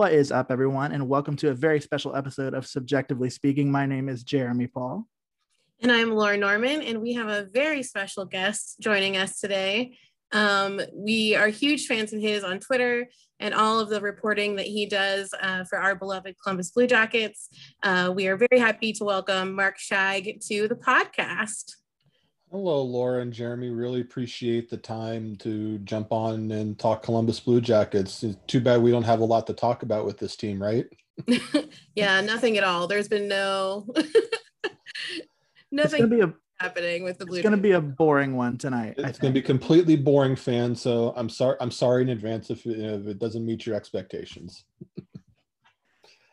What is up, everyone, and welcome to a very special episode of Subjectively Speaking. My name is Jeremy Paul. And I'm Laura Norman, and we have a very special guest joining us today. Um, we are huge fans of his on Twitter and all of the reporting that he does uh, for our beloved Columbus Blue Jackets. Uh, we are very happy to welcome Mark Scheig to the podcast. Hello, Laura and Jeremy. Really appreciate the time to jump on and talk Columbus Blue Jackets. It's too bad we don't have a lot to talk about with this team, right? yeah, nothing at all. There's been no nothing be a, happening with the Blue. Jackets. It's going to be a boring one tonight. It's going to be completely boring, fan. So I'm sorry. I'm sorry in advance if, if it doesn't meet your expectations.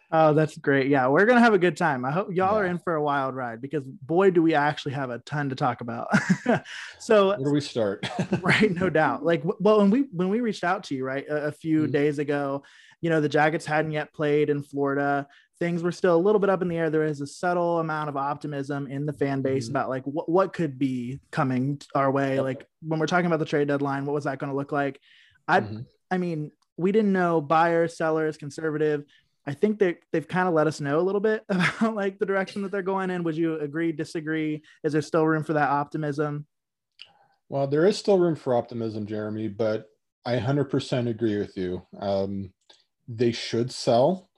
Oh, that's great. Yeah, we're gonna have a good time. I hope y'all yeah. are in for a wild ride because boy, do we actually have a ton to talk about. so where do we start? right, no doubt. Like, well, when we when we reached out to you, right, a, a few mm-hmm. days ago, you know, the Jackets hadn't yet played in Florida. Things were still a little bit up in the air. There is a subtle amount of optimism in the fan base mm-hmm. about like what what could be coming our way. Like when we're talking about the trade deadline, what was that going to look like? I mm-hmm. I mean, we didn't know buyers, sellers, conservative I think they they've kind of let us know a little bit about like the direction that they're going in. Would you agree, disagree? Is there still room for that optimism? Well, there is still room for optimism, Jeremy, but I 100% agree with you. Um, they should sell.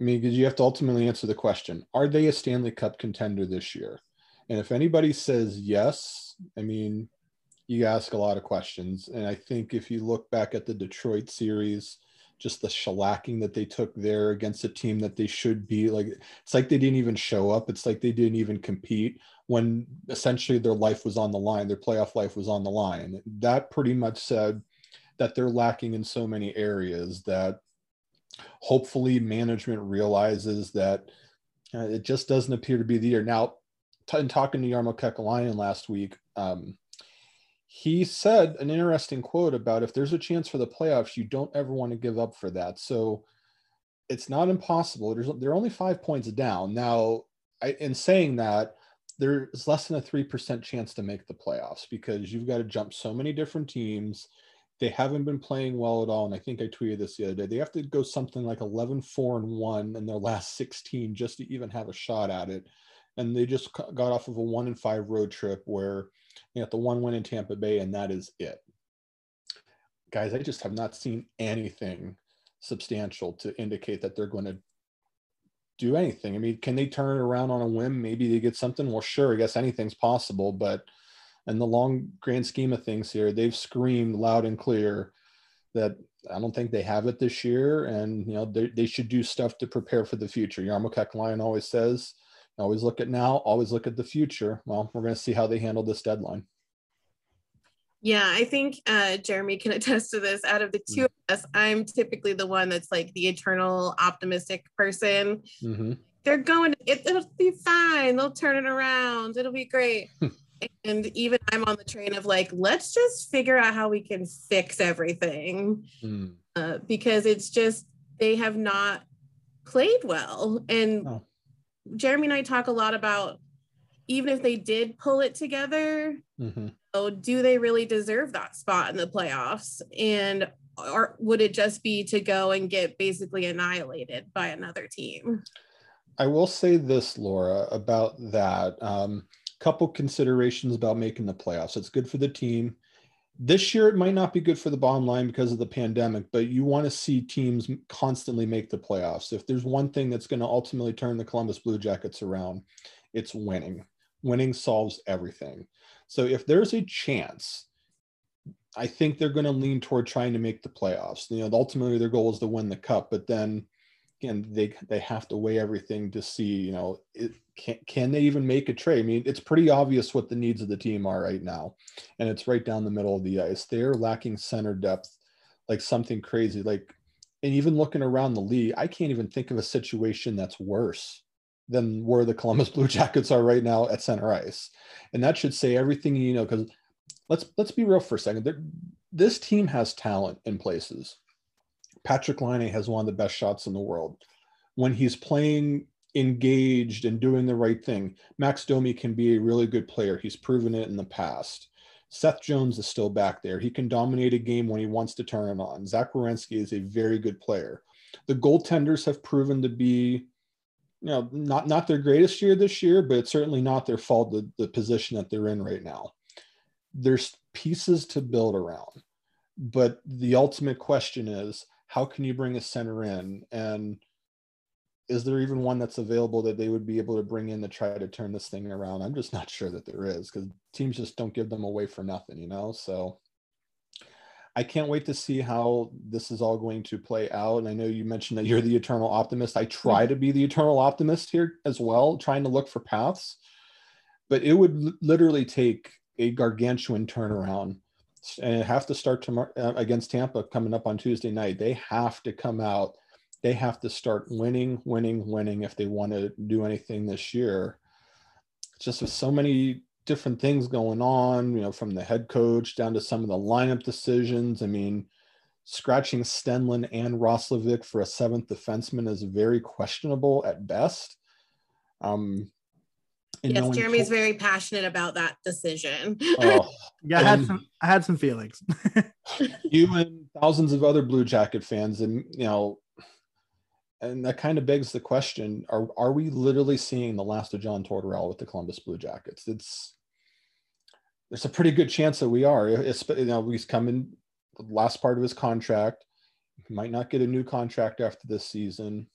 I mean, because you have to ultimately answer the question: Are they a Stanley Cup contender this year? And if anybody says yes, I mean, you ask a lot of questions. And I think if you look back at the Detroit series, just the shellacking that they took there against a team that they should be like it's like they didn't even show up. It's like they didn't even compete when essentially their life was on the line their playoff life was on the line. That pretty much said that they're lacking in so many areas that hopefully management realizes that uh, it just doesn't appear to be the year. Now t- in talking to Jarmo Kekalainen last week um, he said an interesting quote about if there's a chance for the playoffs, you don't ever want to give up for that. So it's not impossible. There's they're only five points down now. I, in saying that, there's less than a three percent chance to make the playoffs because you've got to jump so many different teams. They haven't been playing well at all, and I think I tweeted this the other day. They have to go something like 11, 4, and one in their last 16 just to even have a shot at it. And they just got off of a one and five road trip where you got the one win in Tampa Bay, and that is it. Guys, I just have not seen anything substantial to indicate that they're going to do anything. I mean, can they turn it around on a whim? Maybe they get something. Well, sure, I guess anything's possible, but in the long grand scheme of things here, they've screamed loud and clear that I don't think they have it this year, and you know they, they should do stuff to prepare for the future. Jarmo Kekalainen always says always look at now, always look at the future. Well, we're going to see how they handle this deadline. Yeah, I think uh, Jeremy can attest to this. Out of the two mm-hmm. of us, I'm typically the one that's like the eternal optimistic person. Mm-hmm. They're going, it, it'll be fine. They'll turn it around. It'll be great. and even I'm on the train of like, let's just figure out how we can fix everything mm. uh, because it's just they have not played well. And oh. Jeremy and I talk a lot about even if they did pull it together, mm-hmm. so do they really deserve that spot in the playoffs? And or would it just be to go and get basically annihilated by another team? I will say this, Laura, about that. Um, couple considerations about making the playoffs. It's good for the team this year it might not be good for the bottom line because of the pandemic but you want to see teams constantly make the playoffs. If there's one thing that's going to ultimately turn the columbus blue jackets around it's winning. Winning solves everything. So if there's a chance i think they're going to lean toward trying to make the playoffs. You know ultimately their goal is to win the cup but then again they they have to weigh everything to see you know it, can, can they even make a trade? I mean, it's pretty obvious what the needs of the team are right now, and it's right down the middle of the ice. They're lacking center depth, like something crazy. Like, and even looking around the league, I can't even think of a situation that's worse than where the Columbus Blue Jackets are right now at center ice, and that should say everything you know. Because let's let's be real for a second. They're, this team has talent in places. Patrik Laine has one of the best shots in the world. When he's playing engaged and doing the right thing. Max Domi can be a really good player. He's proven it in the past. Seth Jones is still back there. He can dominate a game when he wants to turn it on. Zach Werenski is a very good player. the goaltenders have proven to be you know not not their greatest year this year but it's certainly not their fault the, the position that they're in right now there's pieces to build around but the ultimate question is how can you bring a center in and is there even one that's available that they would be able to bring in to try to turn this thing around i'm just not sure that there is because teams just don't give them away for nothing you know so I can't wait to see how this is all going to play out. And I know you mentioned that you're the eternal optimist. I try to be the eternal optimist here as well, trying to look for paths. But it would literally take a gargantuan turnaround and have to start tomorrow uh, against Tampa coming up on Tuesday night. They have to come out. They have to start winning, winning, winning if they want to do anything this year. Just with so many different things going on, you know, from the head coach down to some of the lineup decisions. I mean, scratching Stenlund and Roslovic for a seventh defenseman is very questionable at best. Um, yes, Jeremy's very passionate about that decision. Oh, yeah, I had some, I had some feelings. you and thousands of other Blue Jacket fans, and you know, and that kind of begs the question: Are are we literally seeing the last of John Tortorella with the Columbus Blue Jackets? It's there's a pretty good chance that we are. It's, you know, he's coming the last part of his contract. He might not get a new contract after this season.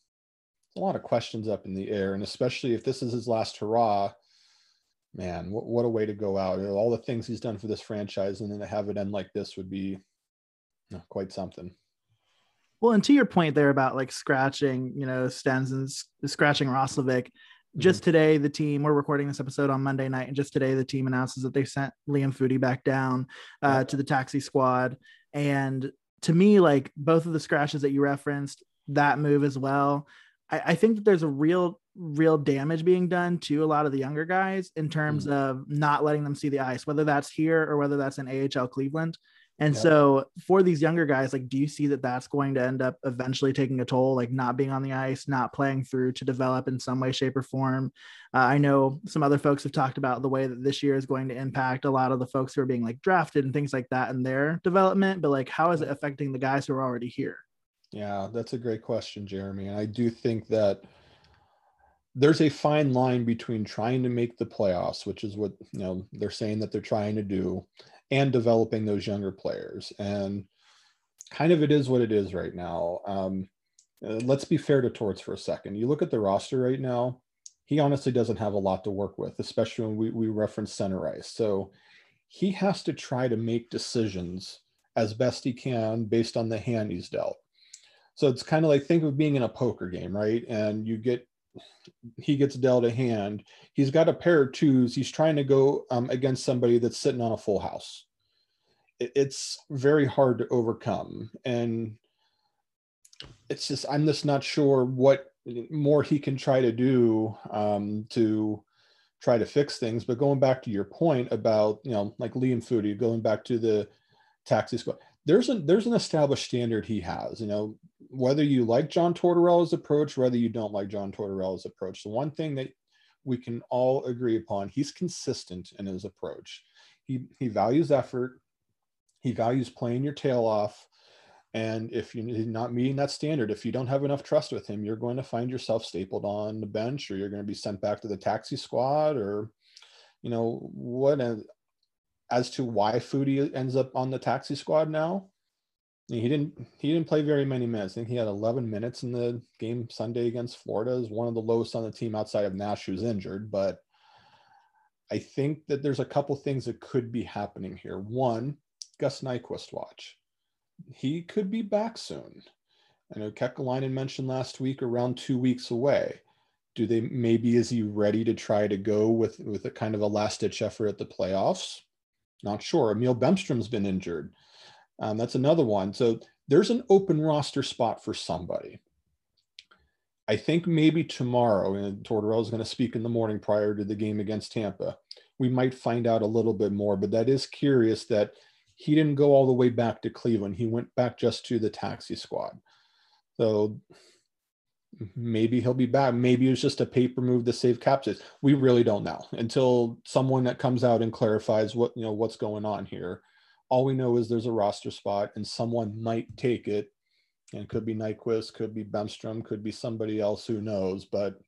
a lot of questions up in the air, and especially if this is his last hurrah, man, what, what a way to go out! All the things he's done for this franchise, and then to have it end like this would be quite something. Well, and to your point there about like scratching, you know, Stenson's scratching Roslovic, just mm-hmm. today the team we're recording this episode on monday night and just today the team announces that they sent liam Foudy back down uh, to the taxi squad and to me like both of the scratches that you referenced that move as well I, I think that there's a real real damage being done to a lot of the younger guys in terms mm. of not letting them see the ice whether that's here or whether that's in ahl cleveland and yep. so for these younger guys, like, do you see that that's going to end up eventually taking a toll, like not being on the ice, not playing through to develop in some way, shape, or form? Uh, I know some other folks have talked about the way that this year is going to impact a lot of the folks who are being like drafted and things like that in their development. But like, how is it affecting the guys who are already here? Yeah, that's a great question, Jeremy. And I do think that there's a fine line between trying to make the playoffs, which is what you know they're saying that they're trying to do, and developing those younger players. And kind of it is what it is right now. Um, uh, let's be fair to Torts for a second. You look at the roster right now, he honestly doesn't have a lot to work with, especially when we, we reference center ice. So he has to try to make decisions as best he can based on the hand he's dealt. So it's kind of like think of being in a poker game, right? And you get he gets dealt a hand. He's got a pair of twos. He's trying to go um, against somebody that's sitting on a full house. It, it's very hard to overcome, and it's just I'm just not sure what more he can try to do um, to try to fix things. But going back to your point about you know like Liam Foudy, going back to the taxi squad, there's a there's an established standard he has. You know, whether you like John Tortorella's approach, whether you don't like John Tortorella's approach, the one thing that we can all agree upon, he's consistent in his approach. He he values effort. He values playing your tail off. And if you're not meeting that standard, if you don't have enough trust with him, you're going to find yourself stapled on the bench, or you're going to be sent back to the taxi squad, or you know what as to why Foudy ends up on the taxi squad now. He didn't he didn't play very many minutes. I think he had 11 minutes in the game Sunday against Florida. Is one of the lowest on the team outside of Nash, who's injured. But I think that there's a couple things that could be happening here. One, Gus Nyquist watch. He could be back soon. I know Kekalainen mentioned last week around two weeks away. Do they maybe is he ready to try to go with with a kind of a last ditch effort at the playoffs? Not sure. Emil Bemstrom's been injured. Um, that's another one. So there's an open roster spot for somebody. I think maybe tomorrow, and Tortorella is going to speak in the morning prior to the game against Tampa. We might find out a little bit more, but that is curious that he didn't go all the way back to Cleveland. He went back just to the taxi squad. So maybe he'll be back. Maybe it was just a paper move to save cap space. We really don't know until someone that comes out and clarifies what you know what's going on here. All we know is there's a roster spot and someone might take it And could be Nyquist, could be Bemstrom, could be somebody else, who knows. But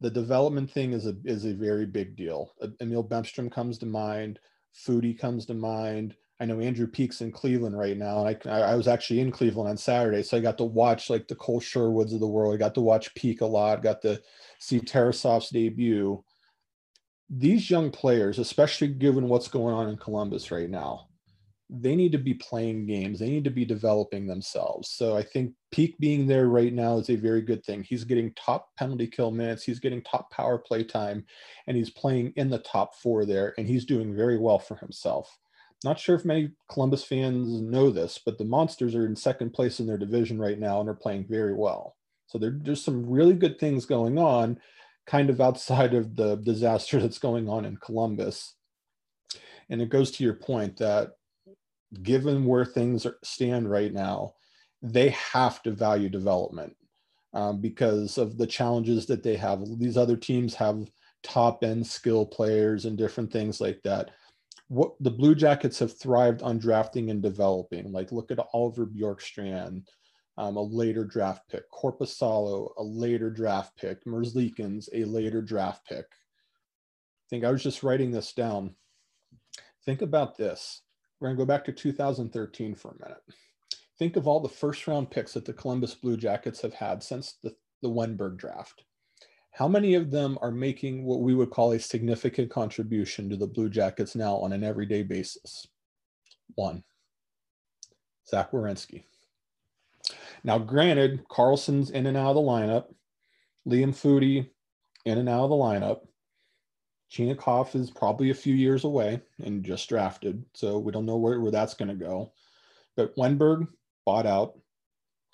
the development thing is a is a very big deal. Emil Bemstrom comes to mind, Foudy comes to mind. I know Andrew Peeke's in Cleveland right now, and I, I was actually in Cleveland on Saturday, so I got to watch like the Kole Sherwoods of the world. I got to watch Peeke a lot, got to see Tarasov's debut. These young players, especially given what's going on in Columbus right now, they need to be playing games. They need to be developing themselves. So I think Peeke being there right now is a very good thing. He's getting top penalty kill minutes, he's getting top power play time, and he's playing in the top four there, and he's doing very well for himself. Not sure if many Columbus fans know this, but the Monsters are in second place in their division right now and are playing very well. So there, there's some really good things going on, kind of outside of the disaster that's going on in Columbus. And it goes to your point that given where things stand right now, they have to value development um, because of the challenges that they have. These other teams have top end skill players and different things like that. What the Blue Jackets have thrived on drafting and developing. Like look at Oliver Bjorkstrand, um, a later draft pick, Korpisalo, a later draft pick, Merzlikins, a later draft pick. I think I was just writing this down. Think about this. We're going to go back to 2013 for a minute. Think of all the first round picks that the Columbus Blue Jackets have had since the, the Wennberg draft. How many of them are making what we would call a significant contribution to the Blue Jackets now on an everyday basis? One, Zach Werenski. Now, granted, Carlsson's in and out of the lineup, Liam Foudy in and out of the lineup. Chinakhov is probably a few years away and just drafted, so we don't know where, where that's going to go. But Wennberg bought out,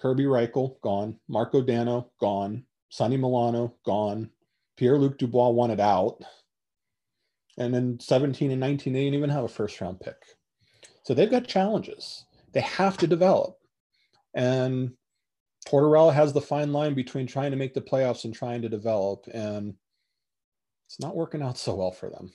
Kerby Rychel gone, Marko Dano gone, Sonny Milano gone, Pierre Luc Dubois wanted out, and then 17 and 19 they didn't even have a first round pick. So they've got challenges. They have to develop, and Tortorella has the fine line between trying to make the playoffs and trying to develop, and it's not working out so well for them.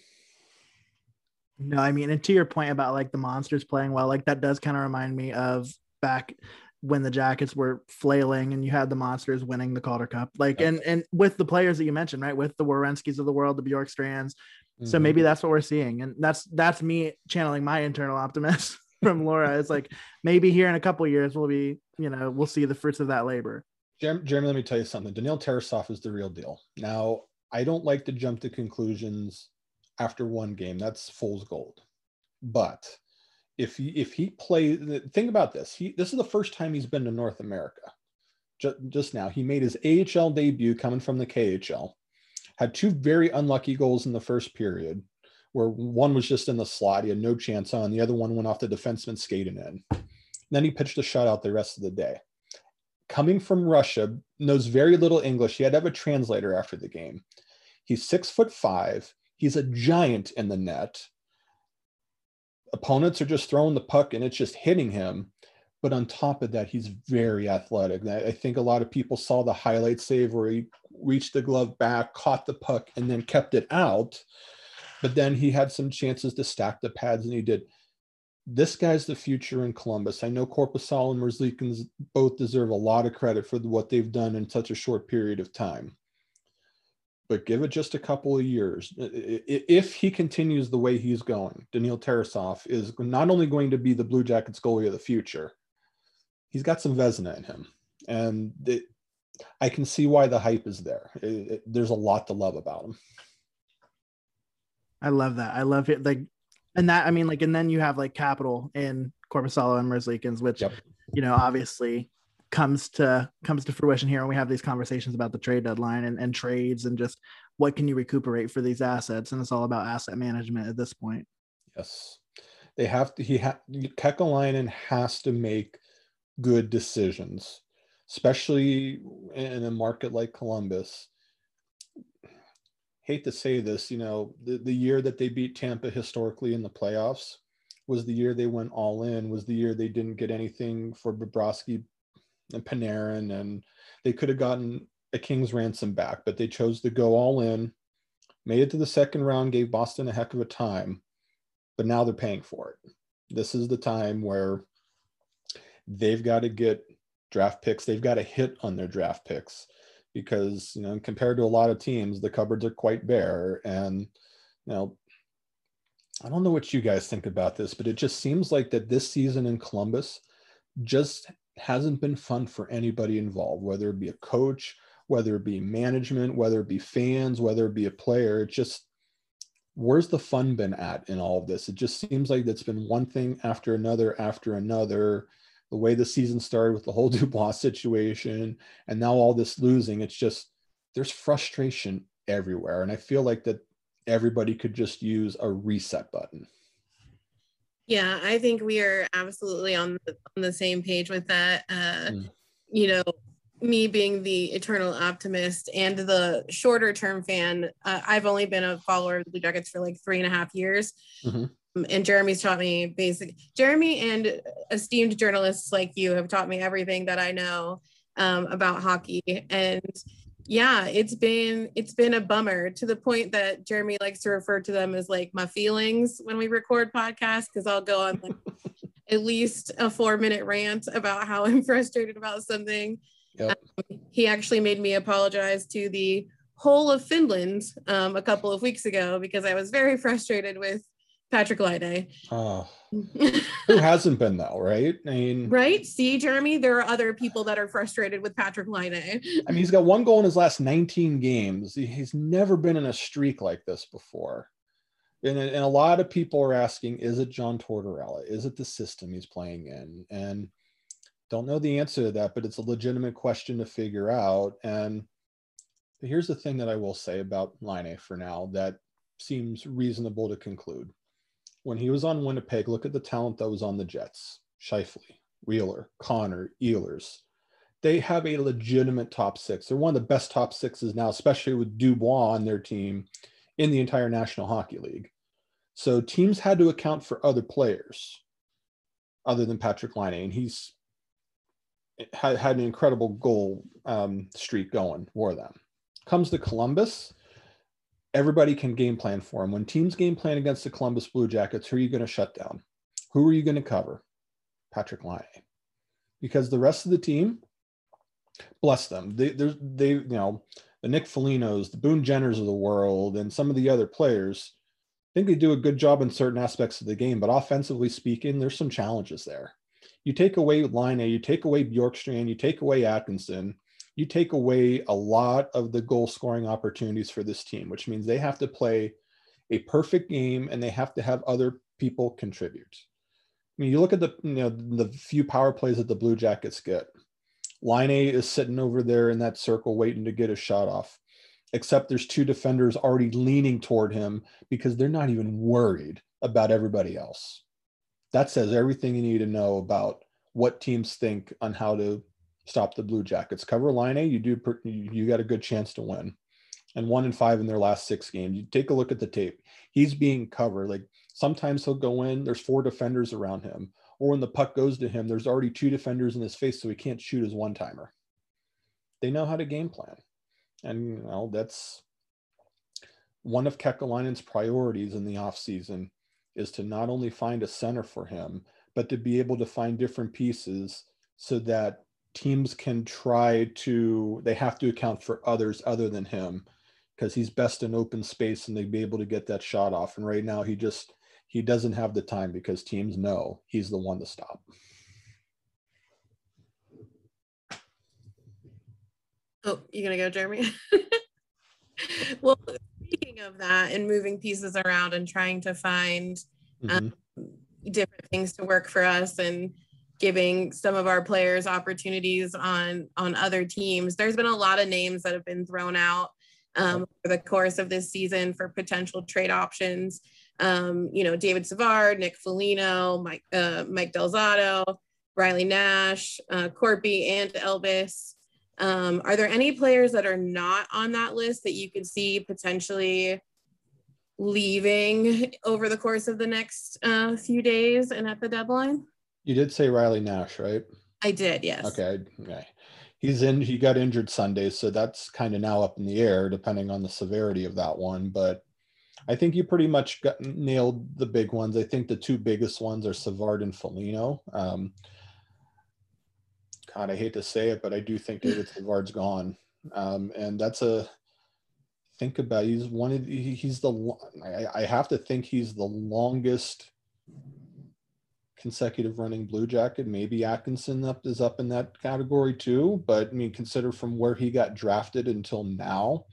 No, I mean, and to your point about like the monsters playing well, like that does kind of remind me of back when the Jackets were flailing and you had the monsters winning the Calder Cup. Like, yep. and and with the players that you mentioned, right, with the Werenskis of the world, the Bjorkstrands. Mm-hmm. So maybe that's what we're seeing, and that's that's me channeling my internal optimism from Laura. It's like maybe here in a couple years we'll be, you know, we'll see the fruits of that labor. Jeremy, Jeremy, let me tell you something. Daniil Tarasov is the real deal. Now, I don't like to jump to conclusions after one game. That's fool's gold. But if he, if he plays, think about this. He this is the first time he's been to North America. Just, just now, he made his AHL debut coming from the KHL. Had two very unlucky goals in the first period, where one was just in the slot. He had no chance on. The other one went off the defenseman skating in. Then he pitched a shutout the rest of the day. Coming from Russia, knows very little English. He had to have a translator after the game. He's six foot five. He's a giant in the net. Opponents are just throwing the puck and it's just hitting him. But on top of that, he's very athletic. I think a lot of people saw the highlight save where he reached the glove back, caught the puck, and then kept it out. But then he had some chances to stack the pads, and he did. This guy's the future in Columbus. I know Korpisalo and Merzlikins both deserve a lot of credit for what they've done in such a short period of time but give it just a couple of years. If he continues the way he's going, Daniil Tarasov is not only going to be the Blue Jackets goalie of the future, he's got some Vezina in him. And it, I can see why the hype is there. It, it, there's a lot to love about him. I love that. I love it. Like, and that, I mean, like, and then you have like capital in Korpisalo and Merzlikins, which, yep. you know, obviously comes to comes to fruition here and we have these conversations about the trade deadline and, and trades and just what can you recuperate for these assets and it's all about asset management at this point yes they have to he ha, Kekalainen has to make good decisions especially in a market like Columbus hate to say this you know the, the year that they beat Tampa historically in the playoffs was the year they went all in was the year they didn't get anything for Bobrovsky and Panarin, and they could have gotten a king's ransom back, but they chose to go all in, made it to the second round, gave Boston a heck of a time, but now they're paying for it. This is the time where they've got to get draft picks. They've got to hit on their draft picks because, you know, compared to a lot of teams, the cupboards are quite bare. And, you know, I don't know what you guys think about this, but it just seems like that this season in Columbus just hasn't been fun for anybody involved, whether it be a coach, whether it be management, whether it be fans, whether it be a player. It just, where's the fun been at in all of this? It just seems like it's been one thing after another after another. The way the season started with the whole Dubois situation and now all this losing, it's just, there's frustration everywhere. And I feel like that everybody could just use a reset button. Yeah, I think we are absolutely on the, on the same page with that. Uh, mm. You know, me being the eternal optimist and the shorter term fan, uh, I've only been a follower of the Blue Jackets for like three and a half years. Mm-hmm. And Jeremy's taught me basic. Jeremy and esteemed journalists like you have taught me everything that I know um, about hockey. And yeah, it's been it's been a bummer to the point that Jeremy likes to refer to them as like my feelings when we record podcasts because I'll go on like at least a four minute rant about how I'm frustrated about something. Yep. Um, he actually made me apologize to the whole of Finland um, a couple of weeks ago because I was very frustrated with Patrik Laine. Oh, who hasn't been though, right? I mean, right? See, Jeremy, there are other people that are frustrated with Patrik Laine. I mean, he's got one goal in his last 19 games. He's never been in a streak like this before. And, and a lot of people are asking, is it John Tortorella? Is it the system he's playing in? And don't know the answer to that, but it's a legitimate question to figure out. And here's the thing that I will say about Laine for now that seems reasonable to conclude when he was on Winnipeg, look at the talent that was on the Jets Scheifele, Wheeler, Connor, Ehlers. They have a legitimate top six. They're one of the best top sixes now, especially with Dubois on their team in the entire National Hockey League. So teams had to account for other players other than Patrik Laine. And he's had, had an incredible goal um, streak going for them. Comes to Columbus, everybody can game plan for him. When teams game plan against the Columbus Blue Jackets, who are you going to shut down? Who are you going to cover? Patrik Laine. Because the rest of the team, bless them, they, they, you know, the Nick Folignos, the Boone Jenners of the world, and some of the other players, I think they do a good job in certain aspects of the game. But offensively speaking, there's some challenges there. You take away Laine, you take away Bjorkstrand, you take away Atkinson, you take away a lot of the goal scoring opportunities for this team, which means they have to play a perfect game and they have to have other people contribute. I mean, you look at the you know the few power plays that the Blue Jackets get. Laine is sitting over there in that circle waiting to get a shot off. Except there's two defenders already leaning toward him because they're not even worried about everybody else. That says everything you need to know about what teams think on how to stop the Blue Jackets. Cover Laine, you do you got a good chance to win. And one in five in their last six games. You take a look at the tape. He's being covered. Like sometimes he'll go in, there's four defenders around him. Or when the puck goes to him, there's already two defenders in his face, so he can't shoot his one timer. They know how to game plan. And you know, that's one of Kekalainen's priorities in the offseason is to not only find a center for him, but to be able to find different pieces so that teams can try to they have to account for others other than him because he's best in open space and they'd be able to get that shot off. And right now he just he doesn't have the time because teams know he's the one to stop. Oh you gonna go jeremy? Well speaking of that and moving pieces around and trying to find um, mm-hmm. different things to work for us and giving some of our players opportunities on on other teams. There's been a lot of names that have been thrown out um, over the course of this season for potential trade options. Um, you know, David Savard, Nick Foligno, Mike uh, Mike Del Zotto, Riley Nash, uh, and Elvis. Um, are there any players that are not on that list that you could see potentially leaving over the course of the next uh, few days and at the deadline? You did say Riley Nash, right? I did, yes. Okay. Okay. He's in. He got injured Sunday, so that's kind of now up in the air, depending on the severity of that one. But I think you pretty much got nailed the big ones. I think the two biggest ones are Savard and Foligno. Um, God, I hate to say it, but I do think David Savard's gone. Um, and that's a think about. He's one of he's the I, I have to think he's the longest consecutive running Blue Jacket. Maybe Atkinson up is up in that category too. But I mean, consider from where he got drafted until now,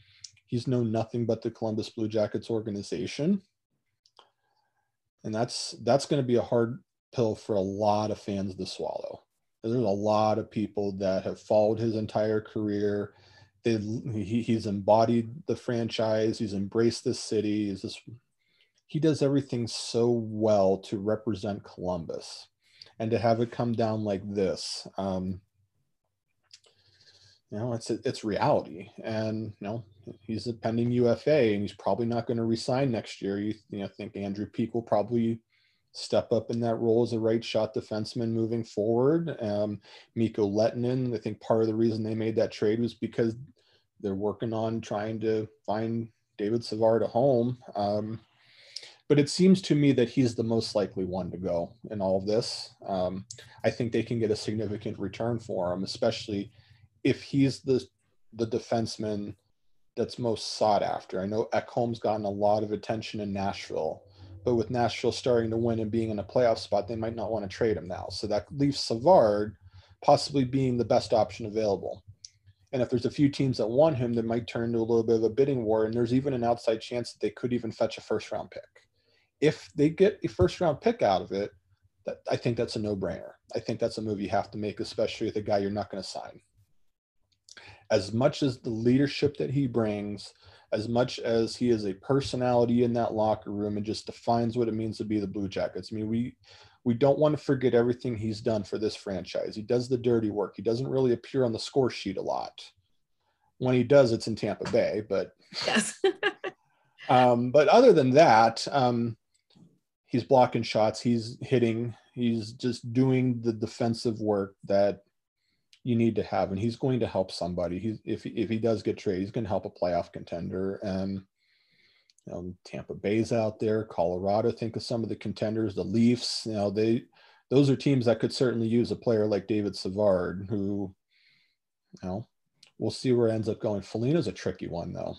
he's known nothing but the Columbus Blue Jackets organization. And that's that's going to be a hard pill for a lot of fans to swallow. There's a lot of people that have followed his entire career. They, he, he's embodied the franchise. He's embraced this city. He's just he does everything so well to represent Columbus and to have it come down like this. Um, you know, it's it's reality, and you know he's a pending UFA, and he's probably not going to resign next year. You, you know, think Andrew Peeke will probably step up in that role as a right shot defenseman moving forward. Um, Mikko Lehtonen, I think part of the reason they made that trade was because they're working on trying to find David Savard a home. Um, but it seems to me that he's the most likely one to go in all of this. Um, I think they can get a significant return for him, especially if he's the the defenseman that's most sought after. I know Ekholm's gotten a lot of attention in Nashville, but with Nashville starting to win and being in a playoff spot, they might not want to trade him now. So that leaves Savard possibly being the best option available. And if there's a few teams that want him, that might turn into a little bit of a bidding war. And there's even an outside chance that they could even fetch a first round pick if they get a first round pick out of it, that, I think that's a no brainer. I think that's a move you have to make, especially with a guy you're not going to sign. As much as the leadership that he brings, as much as he is a personality in that locker room and just defines what it means to be the Blue Jackets. I mean, we we don't want to forget everything he's done for this franchise. He does the dirty work. He doesn't really appear on the score sheet a lot. When he does, it's in Tampa Bay, but yes. um, but other than that, um, he's blocking shots, he's hitting, he's just doing the defensive work that you need to have, and he's going to help somebody. He's if if he does get traded, he's going to help a playoff contender. And Tampa Bay's out there, Colorado. Think of some of the contenders, the Leafs. You know, they those are teams that could certainly use a player like David Savard, who, you know, we'll see where it ends up going. Foligno's a tricky one though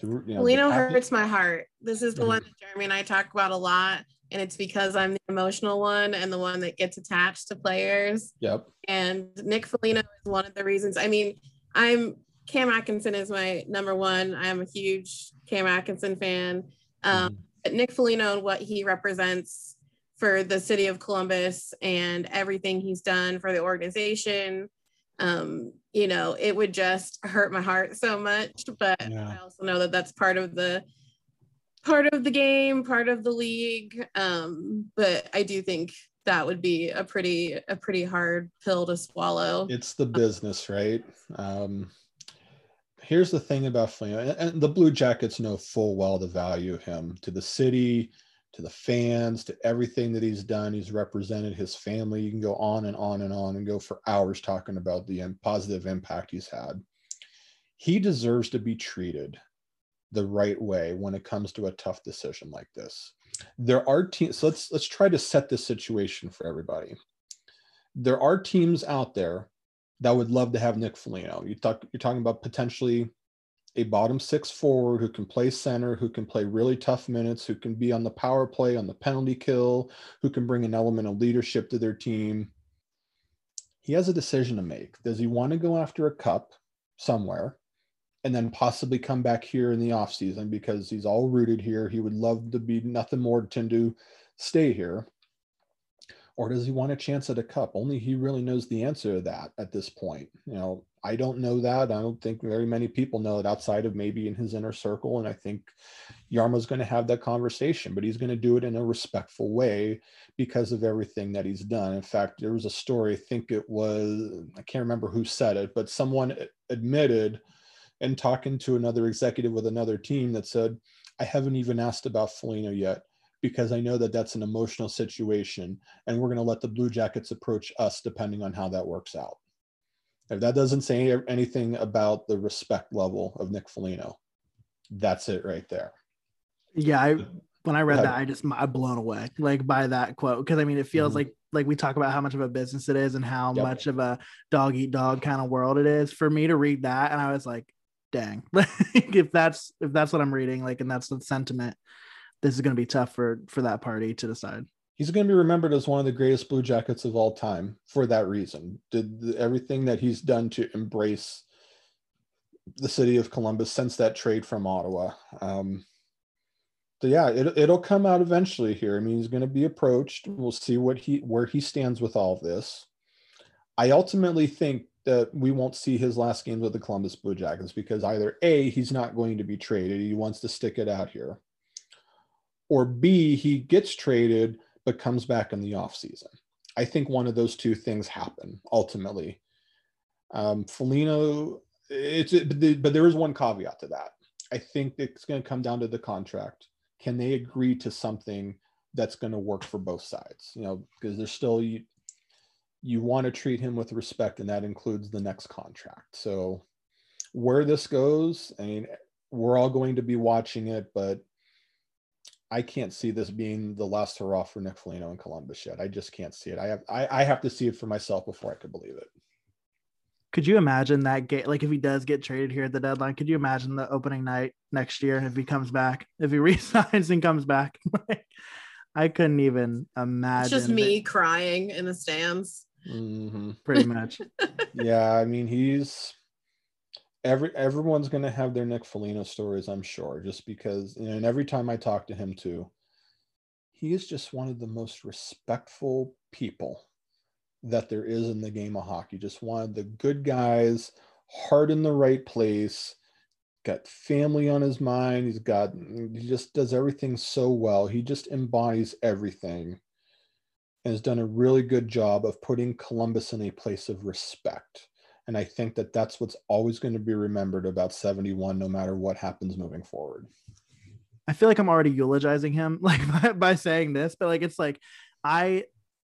you know, Lino hurts my heart. This is the mm-hmm. one that Jeremy and I talk about a lot. And it's because I'm the emotional one and the one that gets attached to players. Yep. And Nick Foligno is one of the reasons. I mean, I'm Cam Atkinson is my number one. I'm a huge Cam Atkinson fan. Um, mm-hmm. But Nick Foligno and what he represents for the city of Columbus and everything he's done for the organization um, you know, it would just hurt my heart so much. But yeah. I also know that that's part of the part of the game, part of the league. Um, but I do think that would be a pretty a pretty hard pill to swallow. It's the business, right? Um, here's the thing about Flynn, and the Blue Jackets know full well the value of him to the city, to the fans, to everything that he's done. He's represented his family. You can go on and on and on and go for hours talking about the positive impact he's had. He deserves to be treated the right way when it comes to a tough decision like this. There are teams, so let's let's try to set this situation for everybody. There are teams out there that would love to have Nick Foligno. You talk, you're talking about potentially a bottom six forward who can play center, who can play really tough minutes, who can be on the power play, on the penalty kill, who can bring an element of leadership to their team. He has a decision to make. Does he want to go after a cup somewhere and then possibly come back here in the offseason because he's all rooted here? He would love to be nothing more than to stay here. Or does he want a chance at a cup? Only he really knows the answer to that at this point. You know, I don't know that. I don't think very many people know it outside of maybe in his inner circle. And I think Jarmo's going to have that conversation, but he's going to do it in a respectful way because of everything that he's done. In fact, there was a story, I think it was, I can't remember who said it, but someone admitted and talking to another executive with another team that said, I haven't even asked about Foligno yet because I know that that's an emotional situation and we're going to let the Blue Jackets approach us depending on how that works out. If that doesn't say anything about the respect level of Nick Foligno, that's it right there. Yeah, I when I read that, I just I'm blown away like by that quote because I mean it feels mm-hmm. like like we talk about how much of a business it is and how yep. much of a dog eat dog kind of world it is. For me to read that, and I was like, dang, if that's if that's what I'm reading, like, and that's the sentiment, this is going to be tough for for that party to decide. He's going to be remembered as one of the greatest Blue Jackets of all time for that reason. Did everything that he's done to embrace the city of Columbus since that trade from Ottawa. Um, so yeah, it, it'll come out eventually here. I mean, he's going to be approached. We'll see what he where he stands with all of this. I ultimately think that we won't see his last games with the Columbus Blue Jackets because either A, he's not going to be traded. He wants to stick it out here. Or B, he gets traded but comes back in the offseason. I think one of those two things happen ultimately. Um, Foligno, it's but there is one caveat to that. I think it's going to come down to the contract can they agree to something that's going to work for both sides you know because there's still you, you want to treat him with respect and that includes the next contract so where this goes i mean we're all going to be watching it but i can't see this being the last hurrah for nick Foligno in columbus yet i just can't see it i have I, I have to see it for myself before i could believe it could you imagine that game? Like if he does get traded here at the deadline, could you imagine the opening night next year if he comes back, if he resigns and comes back? I couldn't even imagine. It's just me that. crying in the stands. Mm-hmm. Pretty much. yeah, I mean he's every everyone's gonna have their Nick Foligno stories, I'm sure, just because and every time I talk to him too, he is just one of the most respectful people that there is in the game of hockey. Just wanted the good guys, heart in the right place, got family on his mind. He's got, he just does everything so well. He just embodies everything and has done a really good job of putting Columbus in a place of respect. And I think that that's what's always going to be remembered about 71, no matter what happens moving forward. I feel like I'm already eulogizing him like by, by saying this, but like it's like I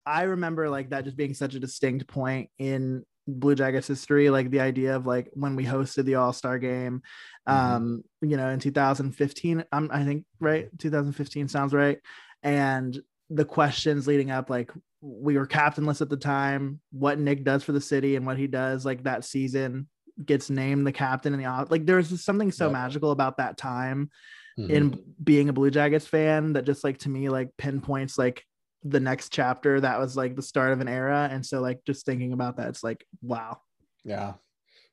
I remember like that just being such a distinct point in Blue Jackets history, like the idea of like when we hosted the All Star game, mm-hmm. um, you know, in 2015, um, I think right, 2015 sounds right, and the questions leading up, like we were captainless at the time, what Nick does for the city and what he does, like that season gets named the captain in the like there's something so magical about that time mm-hmm. in being a Blue Jackets fan that just like to me like pinpoints like the next chapter that was like the start of an era. And so like just thinking about that it's like wow. Yeah.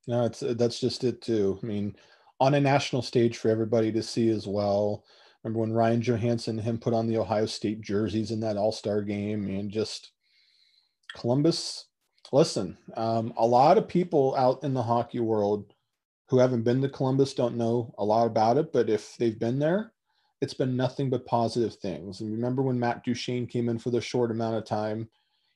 No it's that's just it too. I mean on a national stage for everybody to see as well remember when ryan johansen him put on the ohio state jerseys in that all-star game and just columbus listen um, a lot of people out in the hockey world who haven't been to columbus don't know a lot about it but if they've been there it's been nothing but positive things. And remember when Matt Duchene came in for the short amount of time,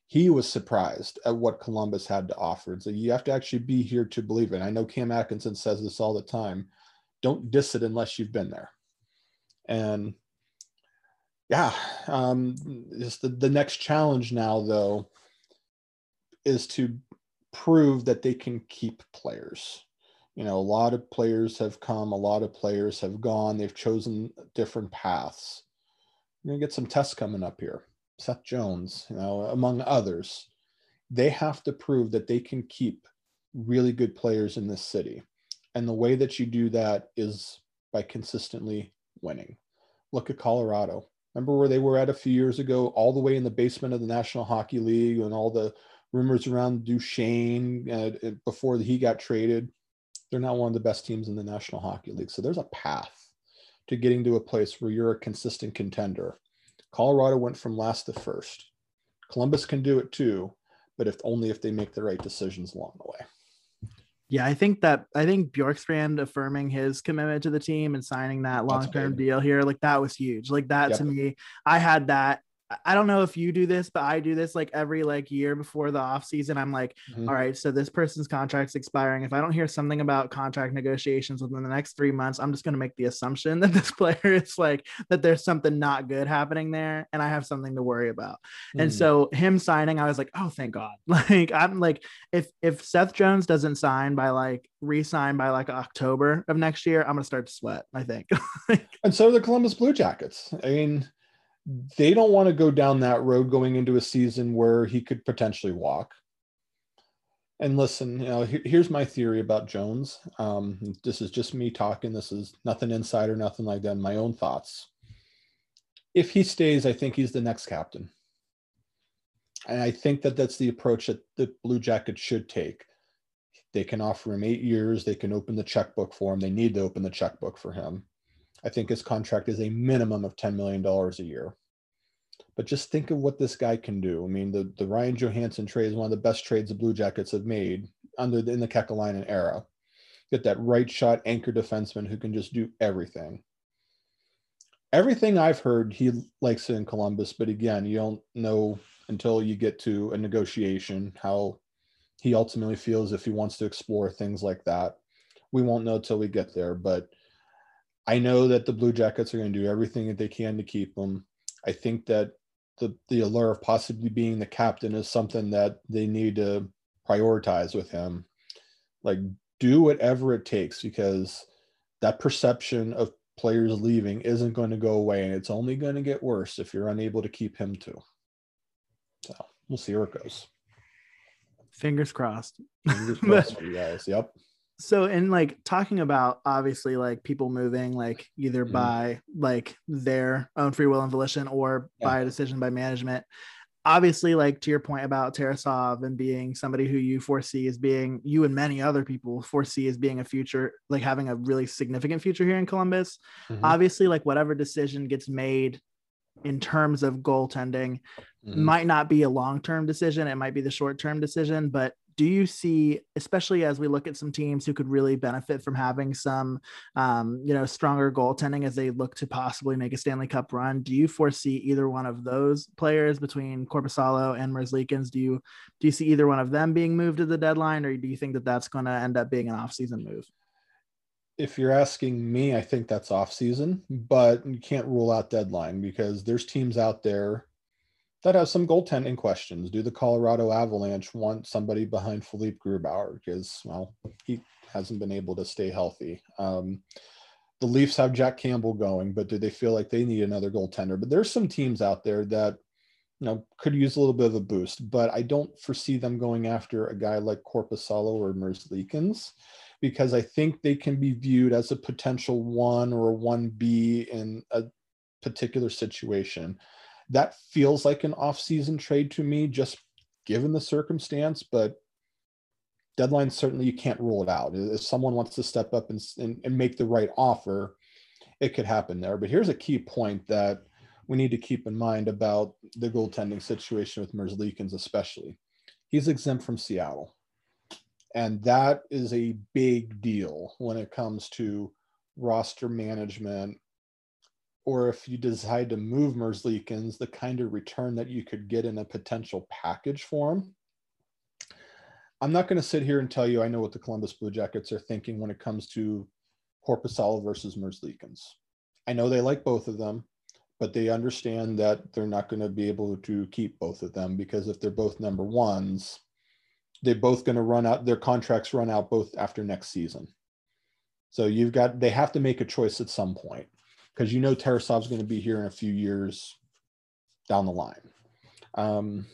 he was surprised at what Columbus had to offer. So you have to actually be here to believe it. I know Cam Atkinson says this all the time. Don't diss it unless you've been there. And yeah, um, just the, the next challenge now though is to prove that they can keep players you know, a lot of players have come, a lot of players have gone, they've chosen different paths. We're gonna get some tests coming up here. Seth Jones, you know, among others. They have to prove that they can keep really good players in this city. And the way that you do that is by consistently winning. Look at Colorado. Remember where they were at a few years ago, all the way in the basement of the National Hockey League and all the rumors around Duchene uh, before he got traded they're not one of the best teams in the National Hockey League. So there's a path to getting to a place where you're a consistent contender. Colorado went from last to first. Columbus can do it too, but if only if they make the right decisions along the way. Yeah, I think that I think Bjorkstrand affirming his commitment to the team and signing that long-term deal here, like that was huge. Like that yep. to me, I had that I don't know if you do this, but I do this like every like year before the off season. I'm like, mm-hmm. all right, so this person's contract's expiring. If I don't hear something about contract negotiations within the next three months, I'm just going to make the assumption that this player is like that there's something not good happening there, and I have something to worry about. Mm-hmm. And mm. so him signing, I was like, oh, thank God. Like I'm like, if if Seth Jones doesn't sign by like re-sign by like October of next year, I'm gonna start to sweat. I think. and so the Columbus Blue Jackets. I mean they don't want to go down that road going into a season where he could potentially walk. And listen, you know, here's my theory about Jones. Um, this is just me talking. This is nothing insider, nothing like that. My own thoughts. If he stays, I think he's the next captain. And I think that that's the approach that the Blue Jackets should take. They can offer him eight years. They can open the checkbook for him. They need to open the checkbook for him. I think his contract is a minimum of $10 million a year. But just think of what this guy can do. I mean, the, the Ryan Johansen trade is one of the best trades the Blue Jackets have made under the, in the Kekalainen era. Get that right shot anchor defenseman who can just do everything. Everything I've heard, he likes it in Columbus, but again, you don't know until you get to a negotiation how he ultimately feels if he wants to explore things like that. We won't know till we get there, but I know that the Blue Jackets are going to do everything that they can to keep him. I think that the the allure of possibly being the captain is something that they need to prioritize with him. Like do whatever it takes because that perception of players leaving isn't going to go away and it's only going to get worse if you're unable to keep him too. So we'll see where it goes. Fingers crossed. Fingers crossed for you guys. Yep so in like talking about obviously like people moving like either mm-hmm. by like their own free will and volition or yeah. by a decision by management obviously like to your point about Tarasov and being somebody who you foresee as being you and many other people foresee as being a future like having a really significant future here in Columbus mm-hmm. obviously like whatever decision gets made in terms of goaltending mm-hmm. might not be a long-term decision it might be the short-term decision but do you see, especially as we look at some teams who could really benefit from having some, um, you know, stronger goaltending as they look to possibly make a Stanley Cup run? Do you foresee either one of those players between Korpisalo and Merzlikins? Do you do you see either one of them being moved to the deadline, or do you think that that's going to end up being an off-season move? if you're asking me, I think that's off season, but you can't rule out deadline because there's teams out there that has some goaltending questions. Do the Colorado Avalanche want somebody behind Philipp Grubauer? Because, well, he hasn't been able to stay healthy. Um, the Leafs have Jack Campbell going, but do they feel like they need another goaltender? But there's some teams out there that, you know, could use a little bit of a boost, but I don't foresee them going after a guy like Korpisalo or Merzlikins because I think they can be viewed as a potential one or a 1B in a particular situation that feels like an off-season trade to me, just given the circumstance. But deadline certainly you can't rule it out. If someone wants to step up and, and, and make the right offer, it could happen there. But here's a key point that we need to keep in mind about the goaltending situation with Merzlikins, especially. He's exempt from Seattle. And that is a big deal when it comes to roster management or if you decide to move Merzlikins, the kind of return that you could get in a potential package form. I'm not going to sit here and tell you I know what the Columbus Blue Jackets are thinking when it comes to Korpisalo versus Merzlikins. I know they like both of them, but they understand that they're not going to be able to keep both of them because if they're both number ones, they're both going to run out, their contracts run out both after next season. So you've got, they have to make a choice at some point because you know Tarasov's going to be here in a few years down the line. Um,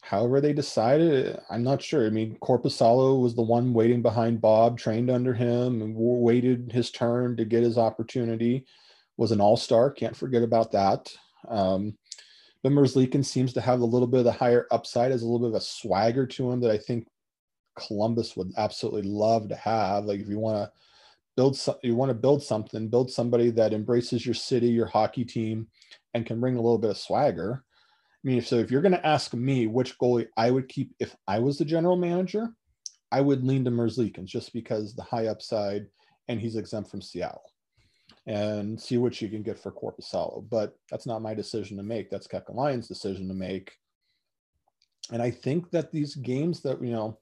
however, they decided, I'm not sure. I mean, Korpisalo was the one waiting behind Bob, trained under him, and waited his turn to get his opportunity. Was an all star, can't forget about that. Um, but Merzlikin seems to have a little bit of the higher upside, has a little bit of a swagger to him that I think Columbus would absolutely love to have. Like if you want to build you want to build something build somebody that embraces your city your hockey team and can bring a little bit of swagger i mean so if you're going to ask me which goalie i would keep if i was the general manager i would lean to Merzlikins just because the high upside and he's exempt from seattle and see what you can get for Korpisalo. But that's not my decision to make. That's Kekalainen's decision to make. And I think that these games that, you know,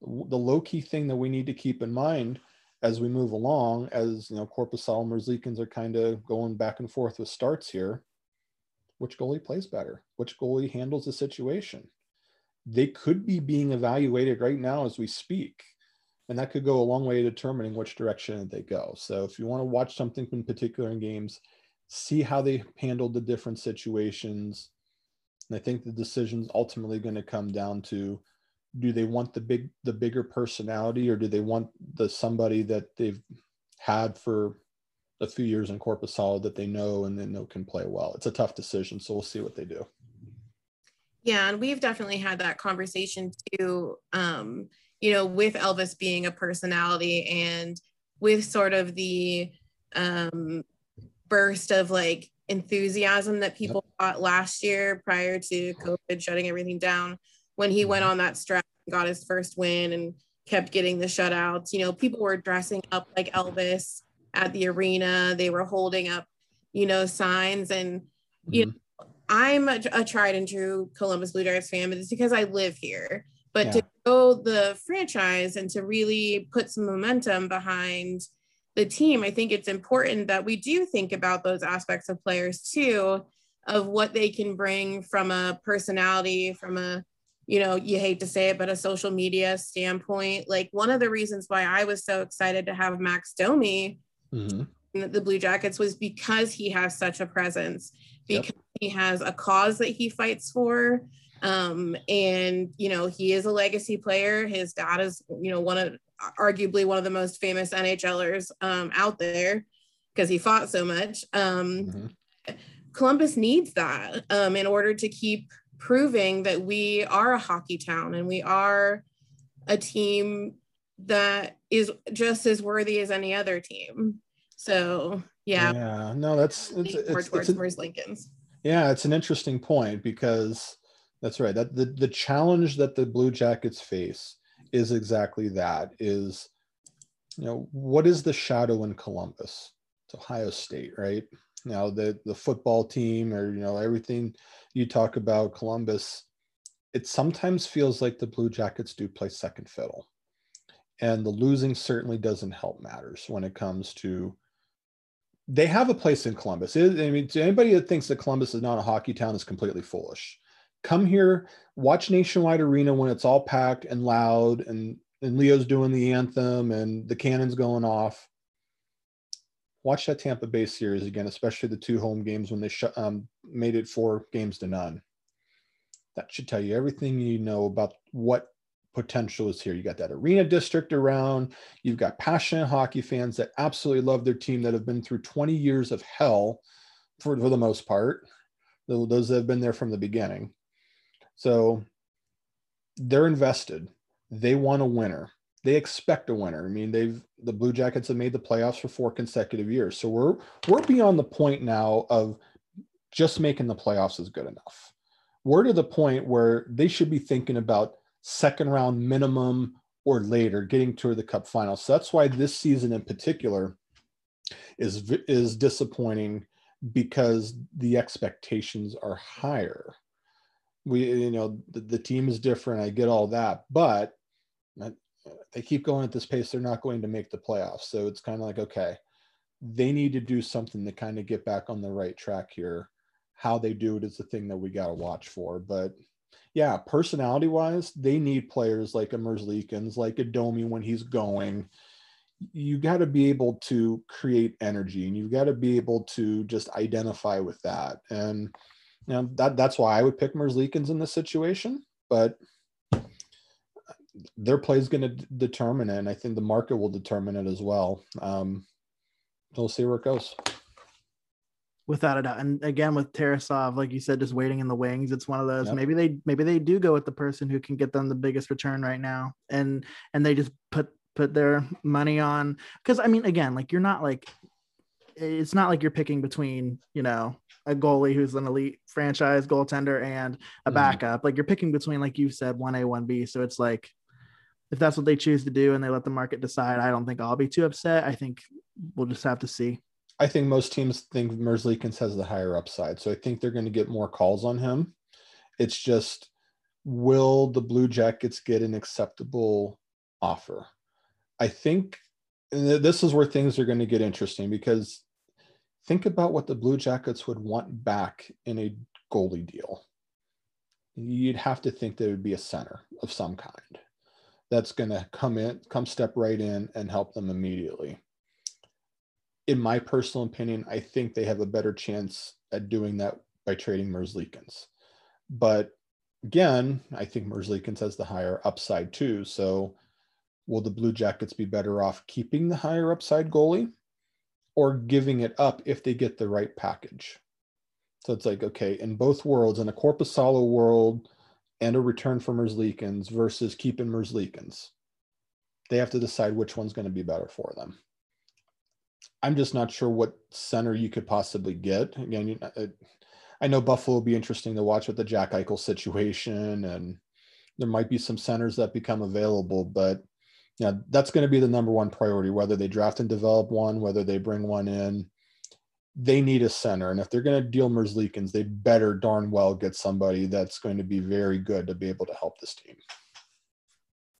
the low key thing that we need to keep in mind as we move along, as you know, Corpus Merzlikins are kind of going back and forth with starts here. Which goalie plays better? Which goalie handles the situation? They could be being evaluated right now as we speak and that could go a long way to determining which direction they go. So if you want to watch something in particular in games, see how they handled the different situations. And I think the decision's ultimately going to come down to do they want the big the bigger personality or do they want the somebody that they've had for a few years in Korpisalo that they know and they know can play well. It's a tough decision, so we'll see what they do. Yeah, and we've definitely had that conversation too. Um, you know, with Elvis being a personality and with sort of the um, burst of like enthusiasm that people yep. got last year prior to COVID shutting everything down, when he went mm-hmm. on that stretch and got his first win and kept getting the shutouts, you know, people were dressing up like Elvis at the arena. They were holding up, you know, signs and, mm-hmm. you know, I'm a, a, tried and true Columbus Blue Jackets fan, but it's because I live here. But yeah. to grow the franchise and to really put some momentum behind the team, I think it's important that we do think about those aspects of players too, of what they can bring from a personality, from a, you know, you hate to say it, but a social media standpoint. Like one of the reasons why I was so excited to have Max Domi mm-hmm. the Blue Jackets was because he has such a presence, because yep. he has a cause that he fights for um, and you know, he is a legacy player. His dad is, you know, one of arguably one of the most famous NHLers um, out there because he fought so much. Um, mm-hmm. Columbus needs that um, in order to keep proving that we are a hockey town and we are a team that is just as worthy as any other team. So yeah, yeah, no, that's it's, it's, towards it's a, Lincolns. Yeah, it's an interesting point because that's right. That the, the challenge that the Blue Jackets face is exactly that is you know what is the shadow in Columbus? It's Ohio State, right? Now the the football team or you know everything you talk about Columbus, it sometimes feels like the Blue Jackets do play second fiddle. And the losing certainly doesn't help matters when it comes to they have a place in Columbus. I mean, to anybody that thinks that Columbus is not a hockey town is completely foolish come here, watch Nationwide Arena when it's all packed and loud, and and Leo's doing the anthem and the cannons going off. Watch that Tampa Bay series again, especially the two home games when they sh- um, made it four games to none. That should tell you everything you know about what potential is here. You got that arena district around. You've got passionate hockey fans that absolutely love their team that have been through 20 years of hell for, for the most part. Those that have been there from the beginning. So they're invested. They want a winner. They expect a winner. I mean, they've the Blue Jackets have made the playoffs for four consecutive years. So we're we're beyond the point now of just making the playoffs is good enough. We're to the point where they should be thinking about second round minimum or later getting to the cup final. So that's why this season in particular is is disappointing because the expectations are higher we you know the, the team is different i get all that but they keep going at this pace they're not going to make the playoffs. So it's kind of like okay they need to do something to kind of get back on the right track here. How they do it is the thing that we got to watch for. But yeah personality wise they need players like a Merzlikins, like a domi when he's going. You got to be able to create energy and you've got to be able to just identify with that. And you know that that's why I would pick Merzlikins in this situation, but their play is going to determine it, and I think the market will determine it as well. Um, we'll see where it goes. Without a doubt, and again with Tarasov, like you said, just waiting in the wings. It's one of those. Yep. Maybe they maybe they do go with the person who can get them the biggest return right now, and and they just put put their money on because I mean, again, like you're not like it's not like you're picking between you know a goalie who's an elite franchise goaltender and a mm-hmm. backup. Mm. Like you're picking between, like you said, one A, one B. So it's like if that's what they choose to do and they let the market decide, I don't think I'll be too upset. I think we'll just have to see. I think most teams think Merzlikins has the higher upside. So I think they're going to get more calls on him. It's just, will the Blue Jackets get an acceptable offer? I think this is where things are going to get interesting because think about what the Blue Jackets would want back in a goalie deal. You'd have to think there would be a center of some kind that's going to come in, come step right in and help them immediately. In my personal opinion, I think they have a better chance at doing that by trading Merzlikins. But again, I think Merzlikins has the higher upside too. So will the Blue Jackets be better off keeping the higher upside goalie or giving it up if they get the right package? So it's like, okay, in both worlds, in a Korpisalo world and a return for Merzlikins versus keeping Merzlikins, they have to decide which one's going to be better for them. I'm just not sure what center you could possibly get. Again, uh, I know Buffalo will be interesting to watch with the Jack Eichel situation, and there might be some centers that become available, but yeah, that's going to be the number one priority. Whether they draft and develop one, whether they bring one in, they need a center. And if they're going to deal Merzlikins, they better darn well get somebody that's going to be very good to be able to help this team.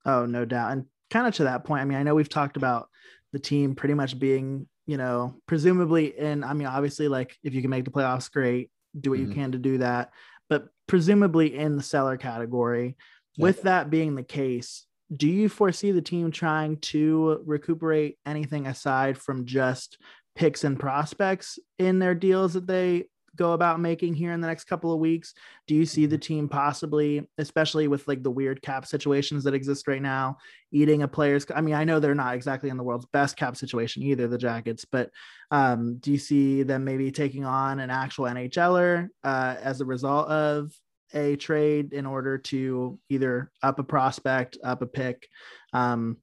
Oh, no doubt. And kind of to that point, I mean, I know we've talked about the team pretty much being, you know, presumably in, I mean, obviously, like if you can make the playoffs, great, do what mm-hmm. you can to do that. But presumably in the seller category, yeah. with that being the case, do you foresee the team trying to recuperate anything aside from just picks and prospects in their deals that they go about making here in the next couple of weeks? Do you see the mm-hmm. team possibly, especially with like the weird cap situations that exist right now, eating a player's? I mean, I know they're not exactly in the world's best cap situation either, the Jackets, but um, do you see them maybe taking on an actual NHLer uh, as a result of a trade in order to either up a prospect, up a pick? Um,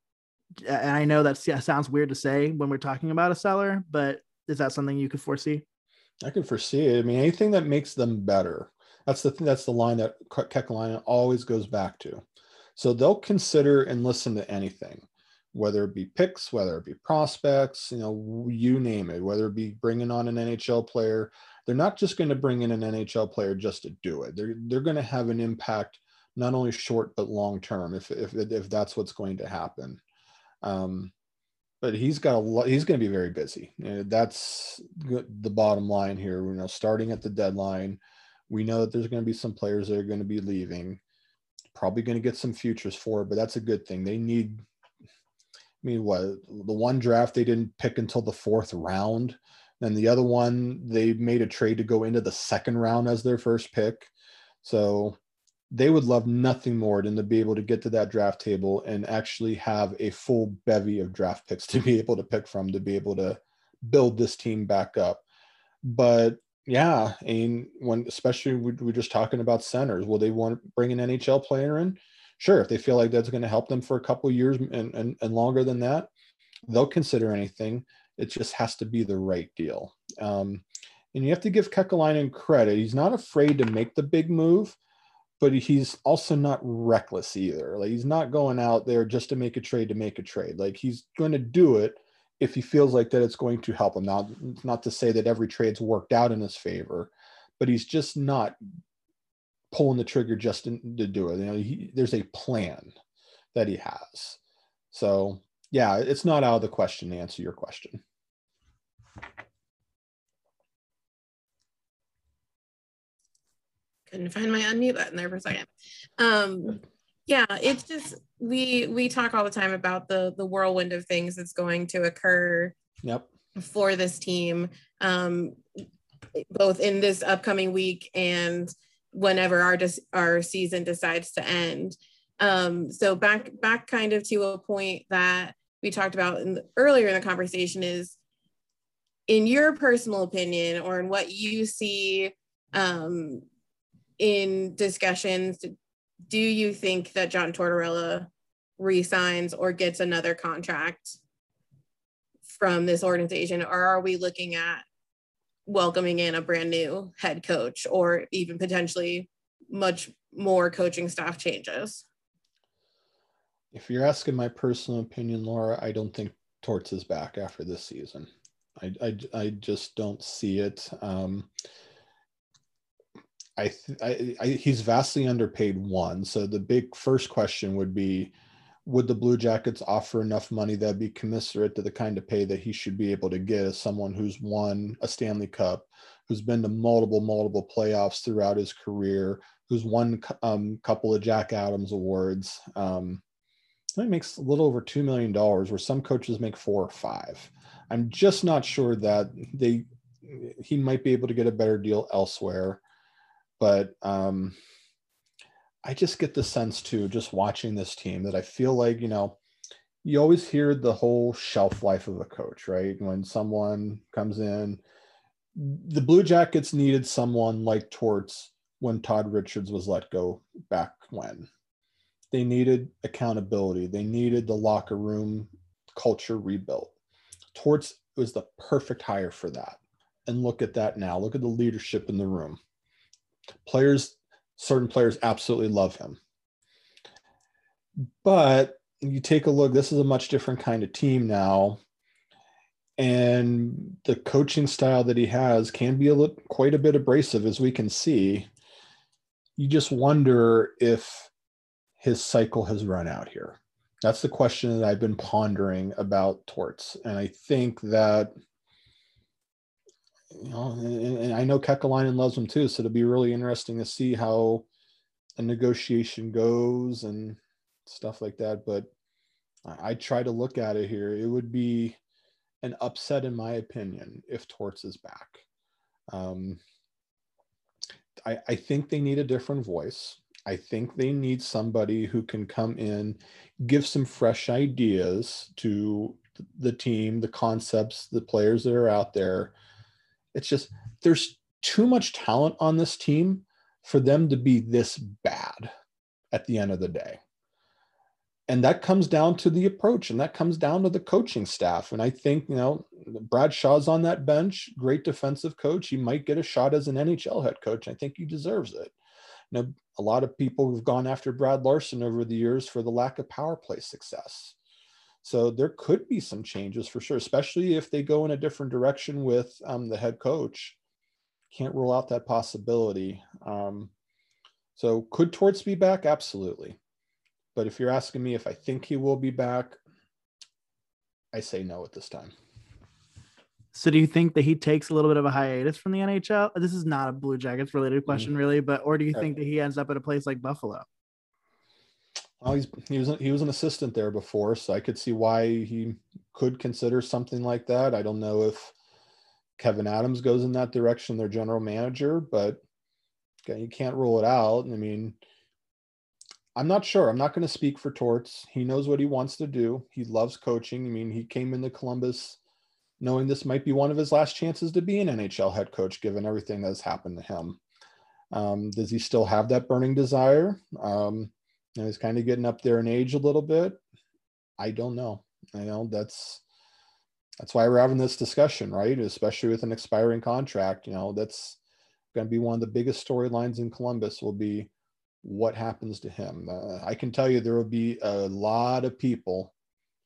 and I know that sounds weird to say when we're talking about a seller, but is that something you could foresee? I can foresee it. I mean, anything that makes them better. That's the thing. That's the line that Kekalainen always goes back to. So they'll consider and listen to anything, whether it be picks, whether it be prospects, you know, you name it. Whether it be bringing on an NHL player, they're not just going to bring in an NHL player just to do it. They're they're going to have an impact not only short but long term if if if that's what's going to happen. Um, but he's got a lot. He's going to be very busy. That's the bottom line here. You know, starting at the deadline, we know that there's going to be some players that are going to be leaving. Probably going to get some futures for it, but that's a good thing. They need. I mean, what the one draft they didn't pick until the fourth round, and the other one they made a trade to go into the second round as their first pick. So they would love nothing more than to be able to get to that draft table and actually have a full bevy of draft picks to be able to pick from to be able to build this team back up. But yeah, mean, when especially we, we're just talking about centers, will they want to bring an NHL player in? Sure, if they feel like that's going to help them for a couple years and, and, and longer than that, they'll consider anything. It just has to be the right deal. Um, and you have to give Kekalainen credit. He's not afraid to make the big move but he's also not reckless either. Like he's not going out there just to make a trade to make a trade. Like he's going to do it if he feels like that it's going to help him. Now, not to say that every trade's worked out in his favor, but he's just not pulling the trigger just to, do it. You know, he, there's a plan that he has. So yeah, it's not out of the question to answer your question. Couldn't find my unmute button there for a second. Um, yeah, it's just we we talk all the time about the the whirlwind of things that's going to occur. Yep. For this team, um, both in this upcoming week and whenever our dis- our season decides to end. Um, so back back kind of to a point that we talked about in the, earlier in the conversation is in your personal opinion or in what you see um, in discussions, do you think that John Tortorella resigns or gets another contract from this organization, or are we looking at welcoming in a brand new head coach or even potentially much more coaching staff changes? If you're asking my personal opinion, Laura, I don't think Torts is back after this season. I, I, I just don't see it. Um, I, th- I, I, he's vastly underpaid one. So the big first question would be, would the Blue Jackets offer enough money that'd be commensurate to the kind of pay that he should be able to get as someone who's won a Stanley Cup, who's been to multiple, multiple playoffs throughout his career, who's won a um, couple of Jack Adams awards. Um, he makes a little over $2 million, where some coaches make four or five. I'm just not sure that they, he might be able to get a better deal elsewhere but um, I just get the sense too, just watching this team, that I feel like you know, you always hear the whole shelf life of a coach, right? When someone comes in, the Blue Jackets needed someone like Torts when Todd Richards was let go back when. They needed accountability. They needed the locker room culture rebuilt. Torts was the perfect hire for that. And look at that now. Look at the leadership in the room. Players, certain players absolutely love him. But you take a look, this is a much different kind of team now. And the coaching style that he has can be a little, quite a bit abrasive, as we can see. You just wonder if his cycle has run out here. That's the question that I've been pondering about Torts. And I think that you know, and, and I know Kekalainen loves him too, so it'll be really interesting to see how a negotiation goes and stuff like that. But I, I try to look at it here. It would be an upset, in my opinion, if Torts is back. Um, I, I think they need a different voice. I think they need somebody who can come in, give some fresh ideas to the team, the concepts, the players that are out there, it's just there's too much talent on this team for them to be this bad at the end of the day. And that comes down to the approach and that comes down to the coaching staff. And I think, you know, Brad Shaw's on that bench, great defensive coach. He might get a shot as an NHL head coach. I think he deserves it. You know, a lot of people have gone after Brad Larsen over the years for the lack of power play success. So there could be some changes for sure, especially if they go in a different direction with um, the head coach. Can't rule out that possibility. Um, so could Torts be back? Absolutely. But if you're asking me if I think he will be back, I say no at this time. So do you think that he takes a little bit of a hiatus from the NHL? This is not a Blue Jackets related mm-hmm. question, mm-hmm. really, but or do you think that he ends up at a place like Buffalo? Well, he's he was he was an assistant there before, so I could see why he could consider something like that. I don't know if Kevyn Adams goes in that direction, their general manager, but you can't rule it out. I mean, I'm not sure. I'm not going to speak for Torts. He knows what he wants to do. He loves coaching. I mean, he came into Columbus knowing this might be one of his last chances to be an NHL head coach, given everything that's happened to him. Um, does he still have that burning desire? Um, he's kind of getting up there in age a little bit. I don't know. I know that's that's why we're having this discussion, right? Especially with an expiring contract. You know, that's going to be one of the biggest storylines in Columbus. Will be what happens to him. Uh, I can tell you there will be a lot of people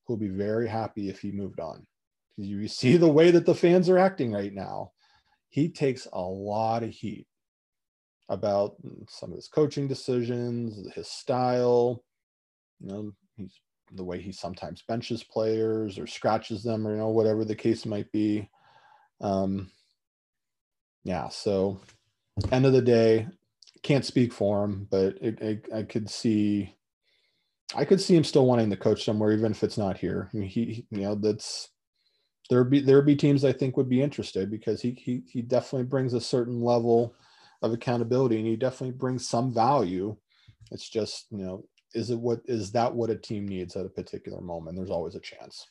who will be very happy if he moved on. You see the way that the fans are acting right now. He takes a lot of heat about some of his coaching decisions, his style, you know, he's the way he sometimes benches players or scratches them or you know whatever the case might be. Um, yeah, so end of the day, can't speak for him, but it, it, I could see, I could see him still wanting to coach somewhere, even if it's not here. I mean, he, he you know, that's there be there be teams I think would be interested because he he he definitely brings a certain level of accountability and he definitely brings some value. It's just you know is it what is that what a team needs at a particular moment? There's always a chance.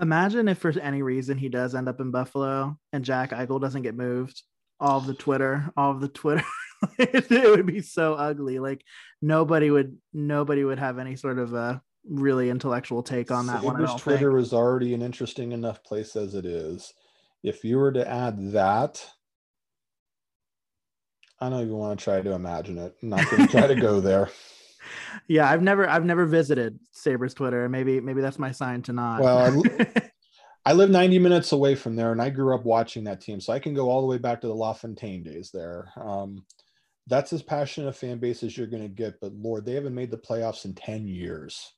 Imagine if for any reason he does end up in buffalo and jack eichel doesn't get moved. All of the twitter all of the twitter it would be so ugly. Like nobody would nobody would have any sort of a really intellectual take on that one twitter think. is already an interesting enough place as it is. If you were to add that I don't even want to try to imagine it. I'm not going to try to go there. Yeah, I've never I've never visited Sabres Twitter. Maybe maybe that's my sign to not. Well, I live 90 minutes away from there, and I grew up watching that team, so I can go all the way back to the LaFontaine days there. Um, that's as passionate a fan base as you're going to get. But Lord, they haven't made the playoffs in 10 years.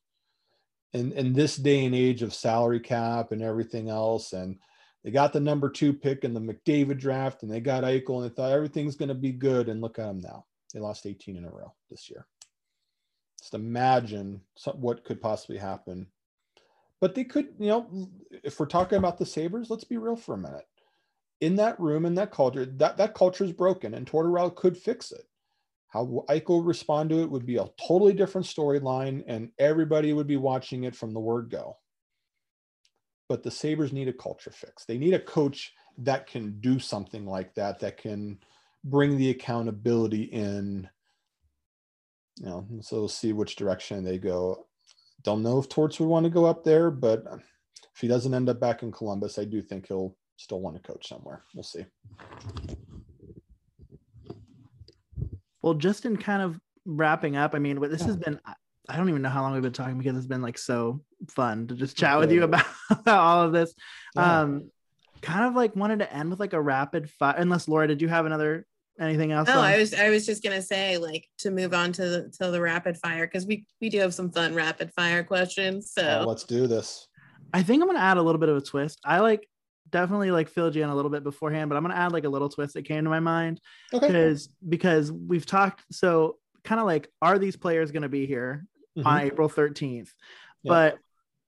In, in this day and age of salary cap and everything else, and they got the number two pick in the McDavid draft, and they got Eichel, and they thought everything's going to be good. And look at them now; they lost 18 in a row this year. Just imagine what could possibly happen. But they could, you know, if we're talking about the Sabres, let's be real for a minute in that room, in that culture, that, that culture is broken and Tortorella could fix it. How Eichel respond to it would be a totally different storyline and everybody would be watching it from the word go. But the Sabres need a culture fix. They need a coach that can do something like that, that can bring the accountability in. You know, so we'll see which direction they go. Don't know if Torts would want to go up there, but if he doesn't end up back in Columbus, I do think he'll still want to coach somewhere. We'll see. Well, just in kind of wrapping up, I mean, this has been I don't even know how long we've been talking because it's been like so fun to just chat with you about, about all of this. Yeah. Um kind of like wanted to end with like a rapid fire unless Laura, did you have another anything else? No, I was I was just gonna say like to move on to the to the rapid fire because we we do have some fun rapid fire questions. So oh, let's do this. I think I'm gonna add a little bit of a twist. I like definitely like filled you in a little bit beforehand, but I'm gonna add like a little twist that came to my mind okay. because because we've talked so kind of like are these players gonna be here mm-hmm. on April 13th? Yeah. But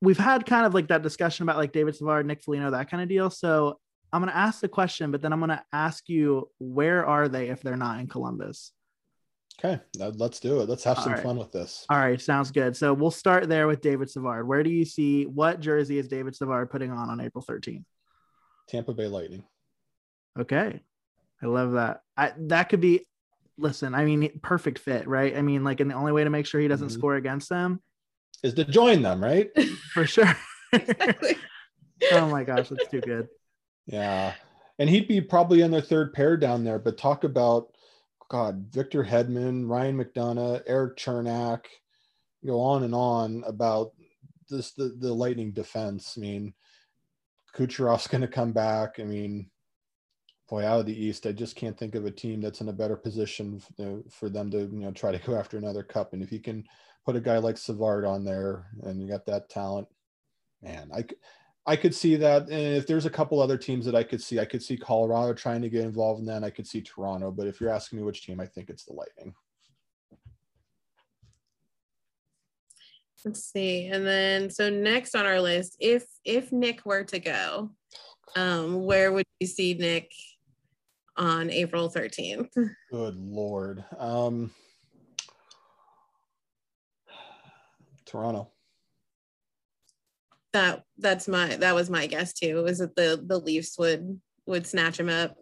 we've had kind of like that discussion about like David Savard, Nick Foligno, that kind of deal. So I'm gonna ask the question, but then I'm gonna ask you where are they if they're not in Columbus? Okay, let's do it. Let's have some right. fun with this. All right, sounds good. So we'll start there with David Savard. Where do you see what jersey is David Savard putting on on April 13th? Tampa Bay Lightning. Okay. I love that. I that could be listen, I mean perfect fit, right? I mean like and the only way to make sure he doesn't mm-hmm. score against them is to join them, right? For sure. exactly. oh my gosh, that's too good. Yeah. And he'd be probably in their third pair down there, but talk about God, Victor Hedman, Ryan McDonagh, Erik Cernak, go on and on about this the, the lightning defense. I mean, Kucherov's going to come back. I mean, boy, out of the East, I just can't think of a team that's in a better position for them to, you know, try to go after another cup. And if you can put a guy like Savard on there and you got that talent, man, I, I could see that. And if there's a couple other teams that I could see, I could see Colorado trying to get involved in that. I could see Toronto. But if you're asking me which team, I think it's the Lightning. Let's see. And then so next on our list, if if Nick were to go, um, where would you see Nick on April 13th? Good lord. Um Toronto. That that's my that was my guess too. Is that the the Leafs would would snatch him up?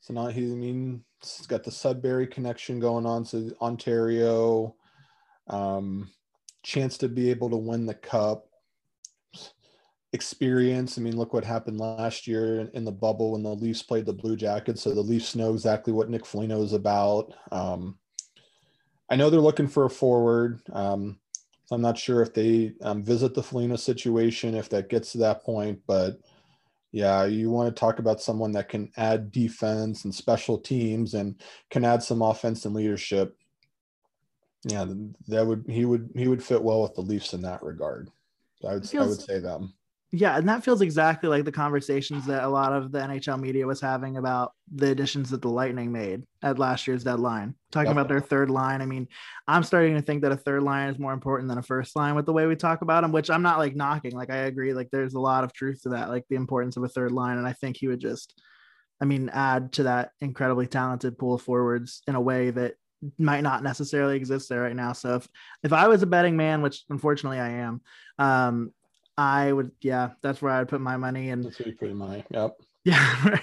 So not he I mean he's got the Sudbury connection going on. So Ontario. Um chance to be able to win the cup experience. I mean, look what happened last year in the bubble when the Leafs played the Blue Jackets. So the Leafs know exactly what Nick Foligno is about. Um, I know they're looking for a forward. Um, so I'm not sure if they um, visit the Foligno situation, if that gets to that point. But yeah, you want to talk about someone that can add defense and special teams and can add some offense and leadership yeah, that would he would he would fit well with the Leafs in that regard. I would I would say them. Yeah, and that feels exactly like the conversations that a lot of the NHL media was having about the additions that the Lightning made at last year's deadline. Talking about their third line. I mean, I'm starting to think that a third line is more important than a first line with the way we talk about them, which I'm not like knocking. Like I agree, like there's a lot of truth to that, like the importance of a third line. And I think he would just I mean, add to that incredibly talented pool of forwards in a way that might not necessarily exist there right now. So if if I was a betting man, which unfortunately I am, um, I would yeah, that's where I'd put my money and that's where you put money. Yep. Yeah. Right.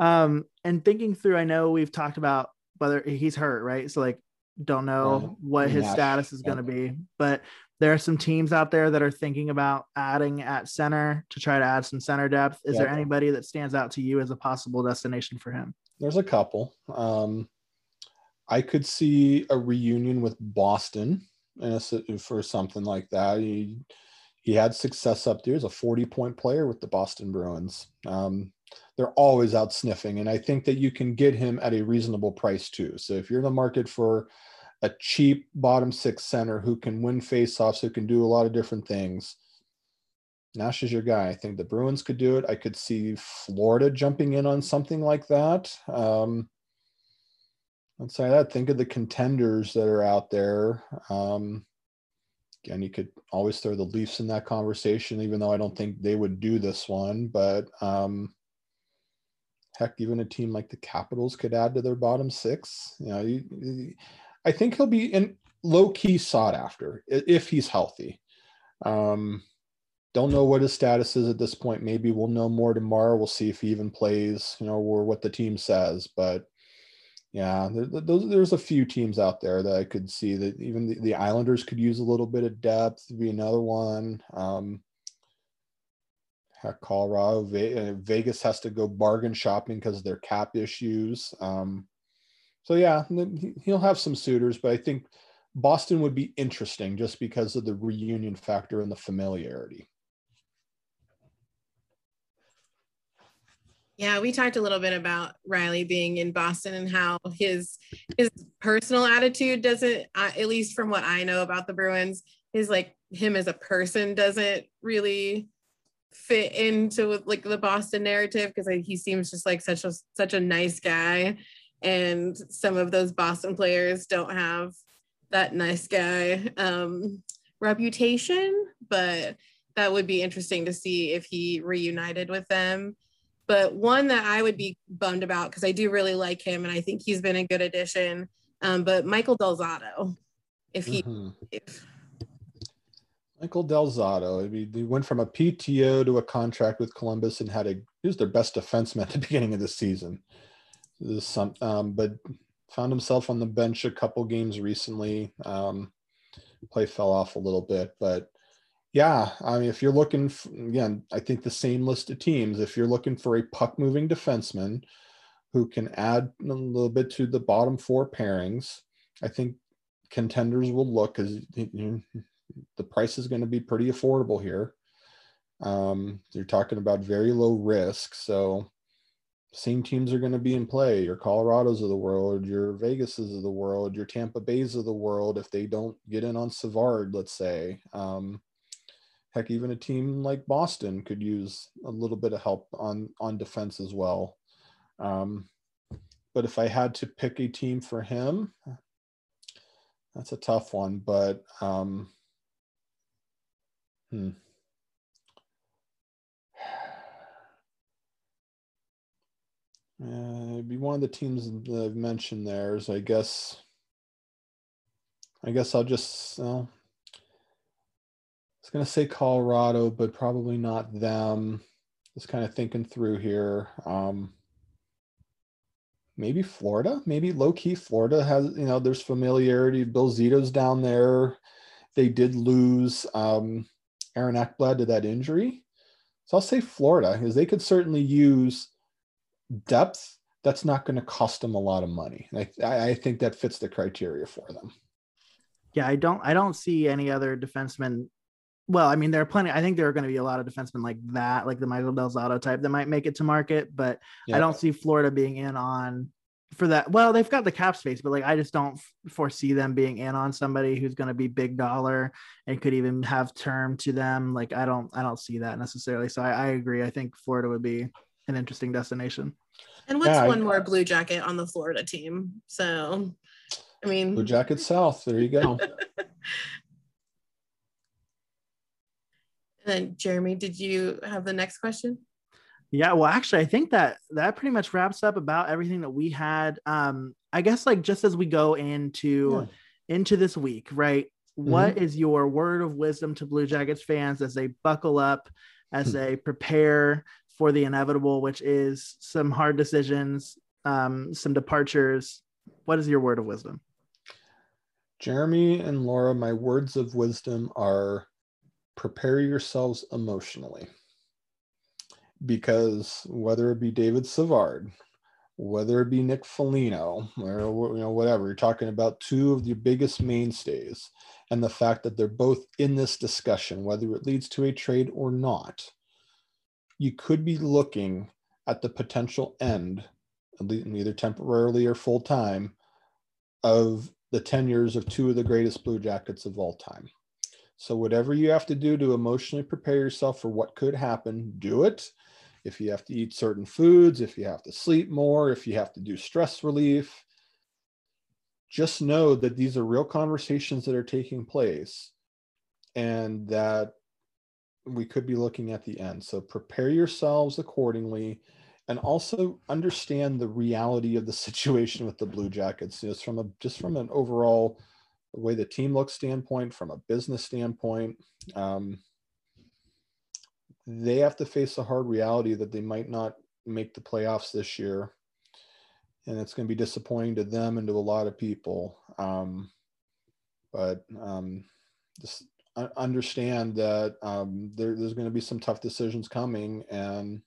Um, and thinking through, I know we've talked about whether he's hurt, right? So like don't know what his status is going to be, but there are some teams out there that are thinking about adding at center to try to add some center depth. Is there anybody that stands out to you as a possible destination for him? There's a couple. Um, I could see a reunion with Boston a, for something like that. He, he had success up there He's a 40 point player with the Boston Bruins. Um, they're always out sniffing, and I think that you can get him at a reasonable price too. So if you're in the market for a cheap bottom six center who can win faceoffs, who can do a lot of different things, Nash is your guy. I think the Bruins could do it. I could see Florida jumping in on something like that. Um, let's say that. Think of the contenders that are out there. Um, again, you could always throw the Leafs in that conversation, even though I don't think they would do this one. But um, heck, even a team like the Capitals could add to their bottom six. You know, I think he'll be in low key sought after if he's healthy. Um, don't know what his status is at this point. Maybe we'll know more tomorrow. We'll see if he even plays, you know, or what the team says. But yeah, there's, there's a few teams out there that I could see that even the, the Islanders could use a little bit of depth. Be another one. Um, Colorado, uh, Vegas has to go bargain shopping because of their cap issues. Um, so yeah, he'll have some suitors, but I think Boston would be interesting just because of the reunion factor and the familiarity. Yeah, we talked a little bit about Riley being in Boston and how his his personal attitude doesn't, uh, at least from what I know about the Bruins, his like him as a person doesn't really fit into like the Boston narrative because he seems just like such a such a nice guy, and some of those Boston players don't have that nice guy um, reputation, but that would be interesting to see if he reunited with them but one that I would be bummed about because I do really like him and I think he's been a good addition. Um, but Michael Del Zotto, if he, mm-hmm. if Michael Del Zotto, I mean, he went from a PTO to a contract with Columbus and had a he was their best defenseman at the beginning of the season. This some, um, but found himself on the bench a couple games recently. Um, play fell off a little bit, but yeah, I mean, if you're looking for, again, I think the same list of teams. If you're looking for a puck moving defenseman who can add a little bit to the bottom four pairings, I think contenders will look because the price is going to be pretty affordable here. Um, you're talking about very low risk, so same teams are going to be in play. Your Colorados of the world, your Vegases of the world, your Tampa Bays of the world. If they don't get in on Savard, let's say. Um, heck, even a team like Boston could use a little bit of help on on defense as well. Um, but if I had to pick a team for him, that's a tough one. But um, hmm. Uh, it'd be one of the teams that I've mentioned there. So I guess, I guess I'll just, was going to say Colorado, but probably not them. Just kind of thinking through here. Um, maybe Florida, maybe low key Florida has, you know, there's familiarity. Bill Zito's down there. They did lose um, Aaron Ekblad to that injury. So I'll say Florida because they could certainly use depth. That's not going to cost them a lot of money. I, I think that fits the criteria for them. Yeah, I don't I don't see any other defensemen well, I mean, there are plenty. I think there are going to be a lot of defensemen like that, like the Michael Del Zotto type, that might make it to market. But yeah. I don't see Florida being in on for that. Well, they've got the cap space, but like I just don't foresee them being in on somebody who's going to be big dollar and could even have term to them. Like I don't, I don't see that necessarily. So I, I agree. I think Florida would be an interesting destination. And what's yeah, one I, more blue jacket on the Florida team? So, I mean, blue jacket South. There you go. then Jeremy, did you have the next question? Yeah, well, actually, I think that that pretty much wraps up about everything that we had. Um, I guess like just as we go into yeah. into this week, right? Mm-hmm. What is your word of wisdom to Blue Jackets fans as they buckle up, as hmm. they prepare for the inevitable, which is some hard decisions, um, some departures? What is your word of wisdom? Jeremy and Laura, my words of wisdom are prepare yourselves emotionally because whether it be David Savard, whether it be Nick Foligno, or you know whatever, you're talking about two of the biggest mainstays, and the fact that they're both in this discussion, whether it leads to a trade or not, you could be looking at the potential end, either temporarily or full time, of the tenures of two of the greatest Blue Jackets of all time. So, whatever you have to do to emotionally prepare yourself for what could happen, do it. If you have to eat certain foods, if you have to sleep more, if you have to do stress relief, just know that these are real conversations that are taking place and that we could be looking at the end. So, prepare yourselves accordingly and also understand the reality of the situation with the Blue Jackets. Just from a just from an overall way the team looks standpoint, from a business standpoint, um, they have to face the hard reality that they might not make the playoffs this year, and it's going to be disappointing to them and to a lot of people. Um, but um, just understand that um, there, there's going to be some tough decisions coming, and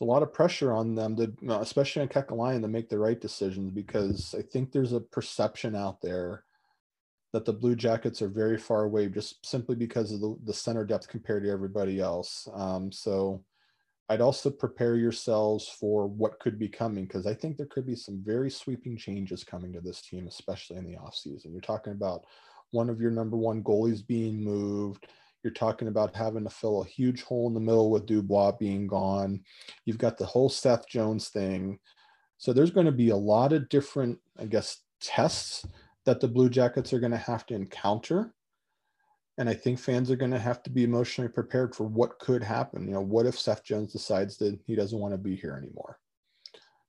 a lot of pressure on them to, especially on Kekalainen, to make the right decisions because I think there's a perception out there that the Blue Jackets are very far away just simply because of the, the center depth compared to everybody else. Um, so I'd also prepare yourselves for what could be coming because I think there could be some very sweeping changes coming to this team, especially in the offseason. You're talking about one of your number one goalies being moved. You're talking about having to fill a huge hole in the middle with Dubois being gone. You've got the whole Seth Jones thing. So there's going to be a lot of different, I guess, tests that the Blue Jackets are going to have to encounter. And I think fans are going to have to be emotionally prepared for what could happen. You know, what if Seth Jones decides that he doesn't want to be here anymore?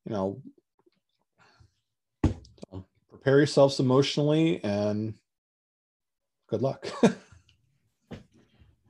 You know, prepare yourselves emotionally and good luck.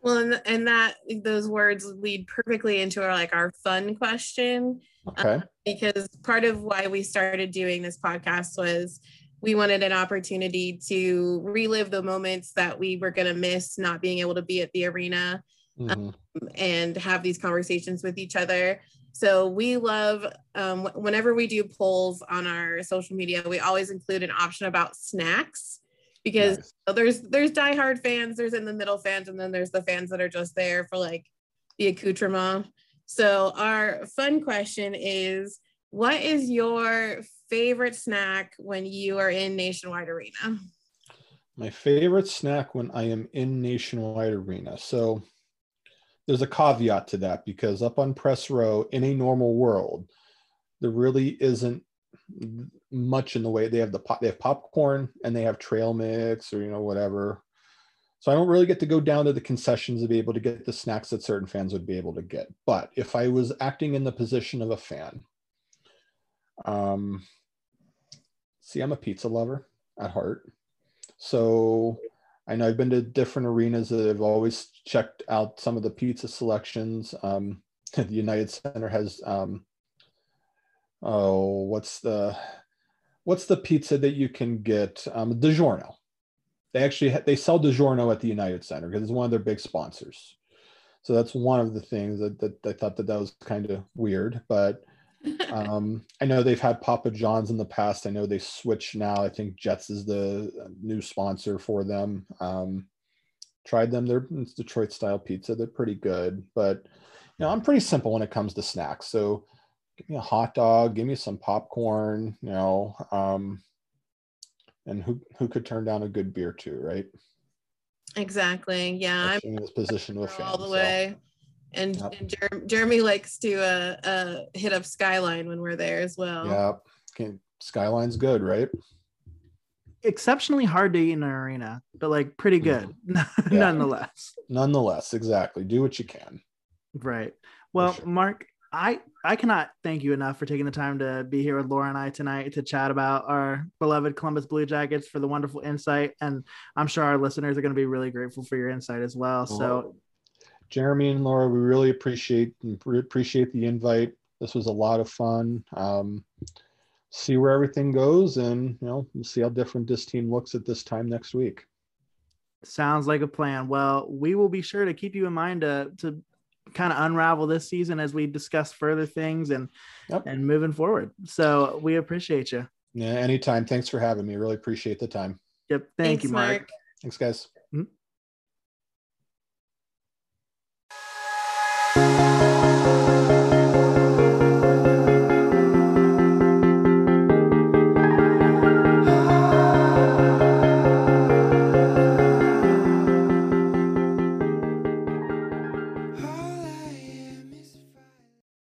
Well, and, and that those words lead perfectly into our like our fun question. Okay. Um, because part of why we started doing this podcast was we wanted an opportunity to relive the moments that we were going to miss not being able to be at the arena mm-hmm. um, and have these conversations with each other. So we love um, whenever we do polls on our social media, we always include an option about snacks because nice. there's there's diehard fans, there's in the middle fans, and then there's the fans that are just there for like the accoutrement. So our fun question is, what is your favorite snack when you are in Nationwide Arena? My favorite snack when I am in Nationwide Arena. So there's a caveat to that because up on press row in a normal world, there really isn't much in the way they have the pop, they have popcorn and they have trail mix or you know whatever. So I don't really get to go down to the concessions to be able to get the snacks that certain fans would be able to get. But if I was acting in the position of a fan, um, see, I'm a pizza lover at heart. So I know I've been to different arenas that have always checked out some of the pizza selections. Um, the United Center has um, oh, what's the what's the pizza that you can get? Um, DiGiorno. They actually ha- they sell DiGiorno at the United Center because it's one of their big sponsors. So that's one of the things that, that I thought that that was kind of weird, but um, I know they've had Papa John's in the past. I know they switched now. I think Jets is the new sponsor for them. Um, tried them. They're Detroit style pizza. They're pretty good, but you know I'm pretty simple when it comes to snacks. So give me a hot dog, give me some popcorn, you know, um, and who who could turn down a good beer too, right? Exactly. Yeah, I'm in this position with all the so. way. And, yep. and Jer- Jeremy likes to uh, uh, hit up Skyline when we're there as well. Yeah, okay. Skyline's good, right? Exceptionally hard to eat in an arena, but like pretty good mm-hmm. nonetheless. Nonetheless, exactly. Do what you can. Right. Well, sure. Mark, I I cannot thank you enough for taking the time to be here with Laura and I tonight to chat about our beloved Columbus Blue Jackets for the wonderful insight, and I'm sure our listeners are going to be really grateful for your insight as well. So, Jeremy and Laura, we really appreciate appreciate the invite. This was a lot of fun. Um, see where everything goes, and you know, we'll see how different this team looks at this time next week. Sounds like a plan. Well, we will be sure to keep you in mind to to kind of unravel this season as we discuss further things and yep. and moving forward. So we appreciate you. Yeah, anytime. Thanks for having me. Really appreciate the time. Yep. Thank Thanks, you, Mark. Mark. Thanks, guys. Mhm.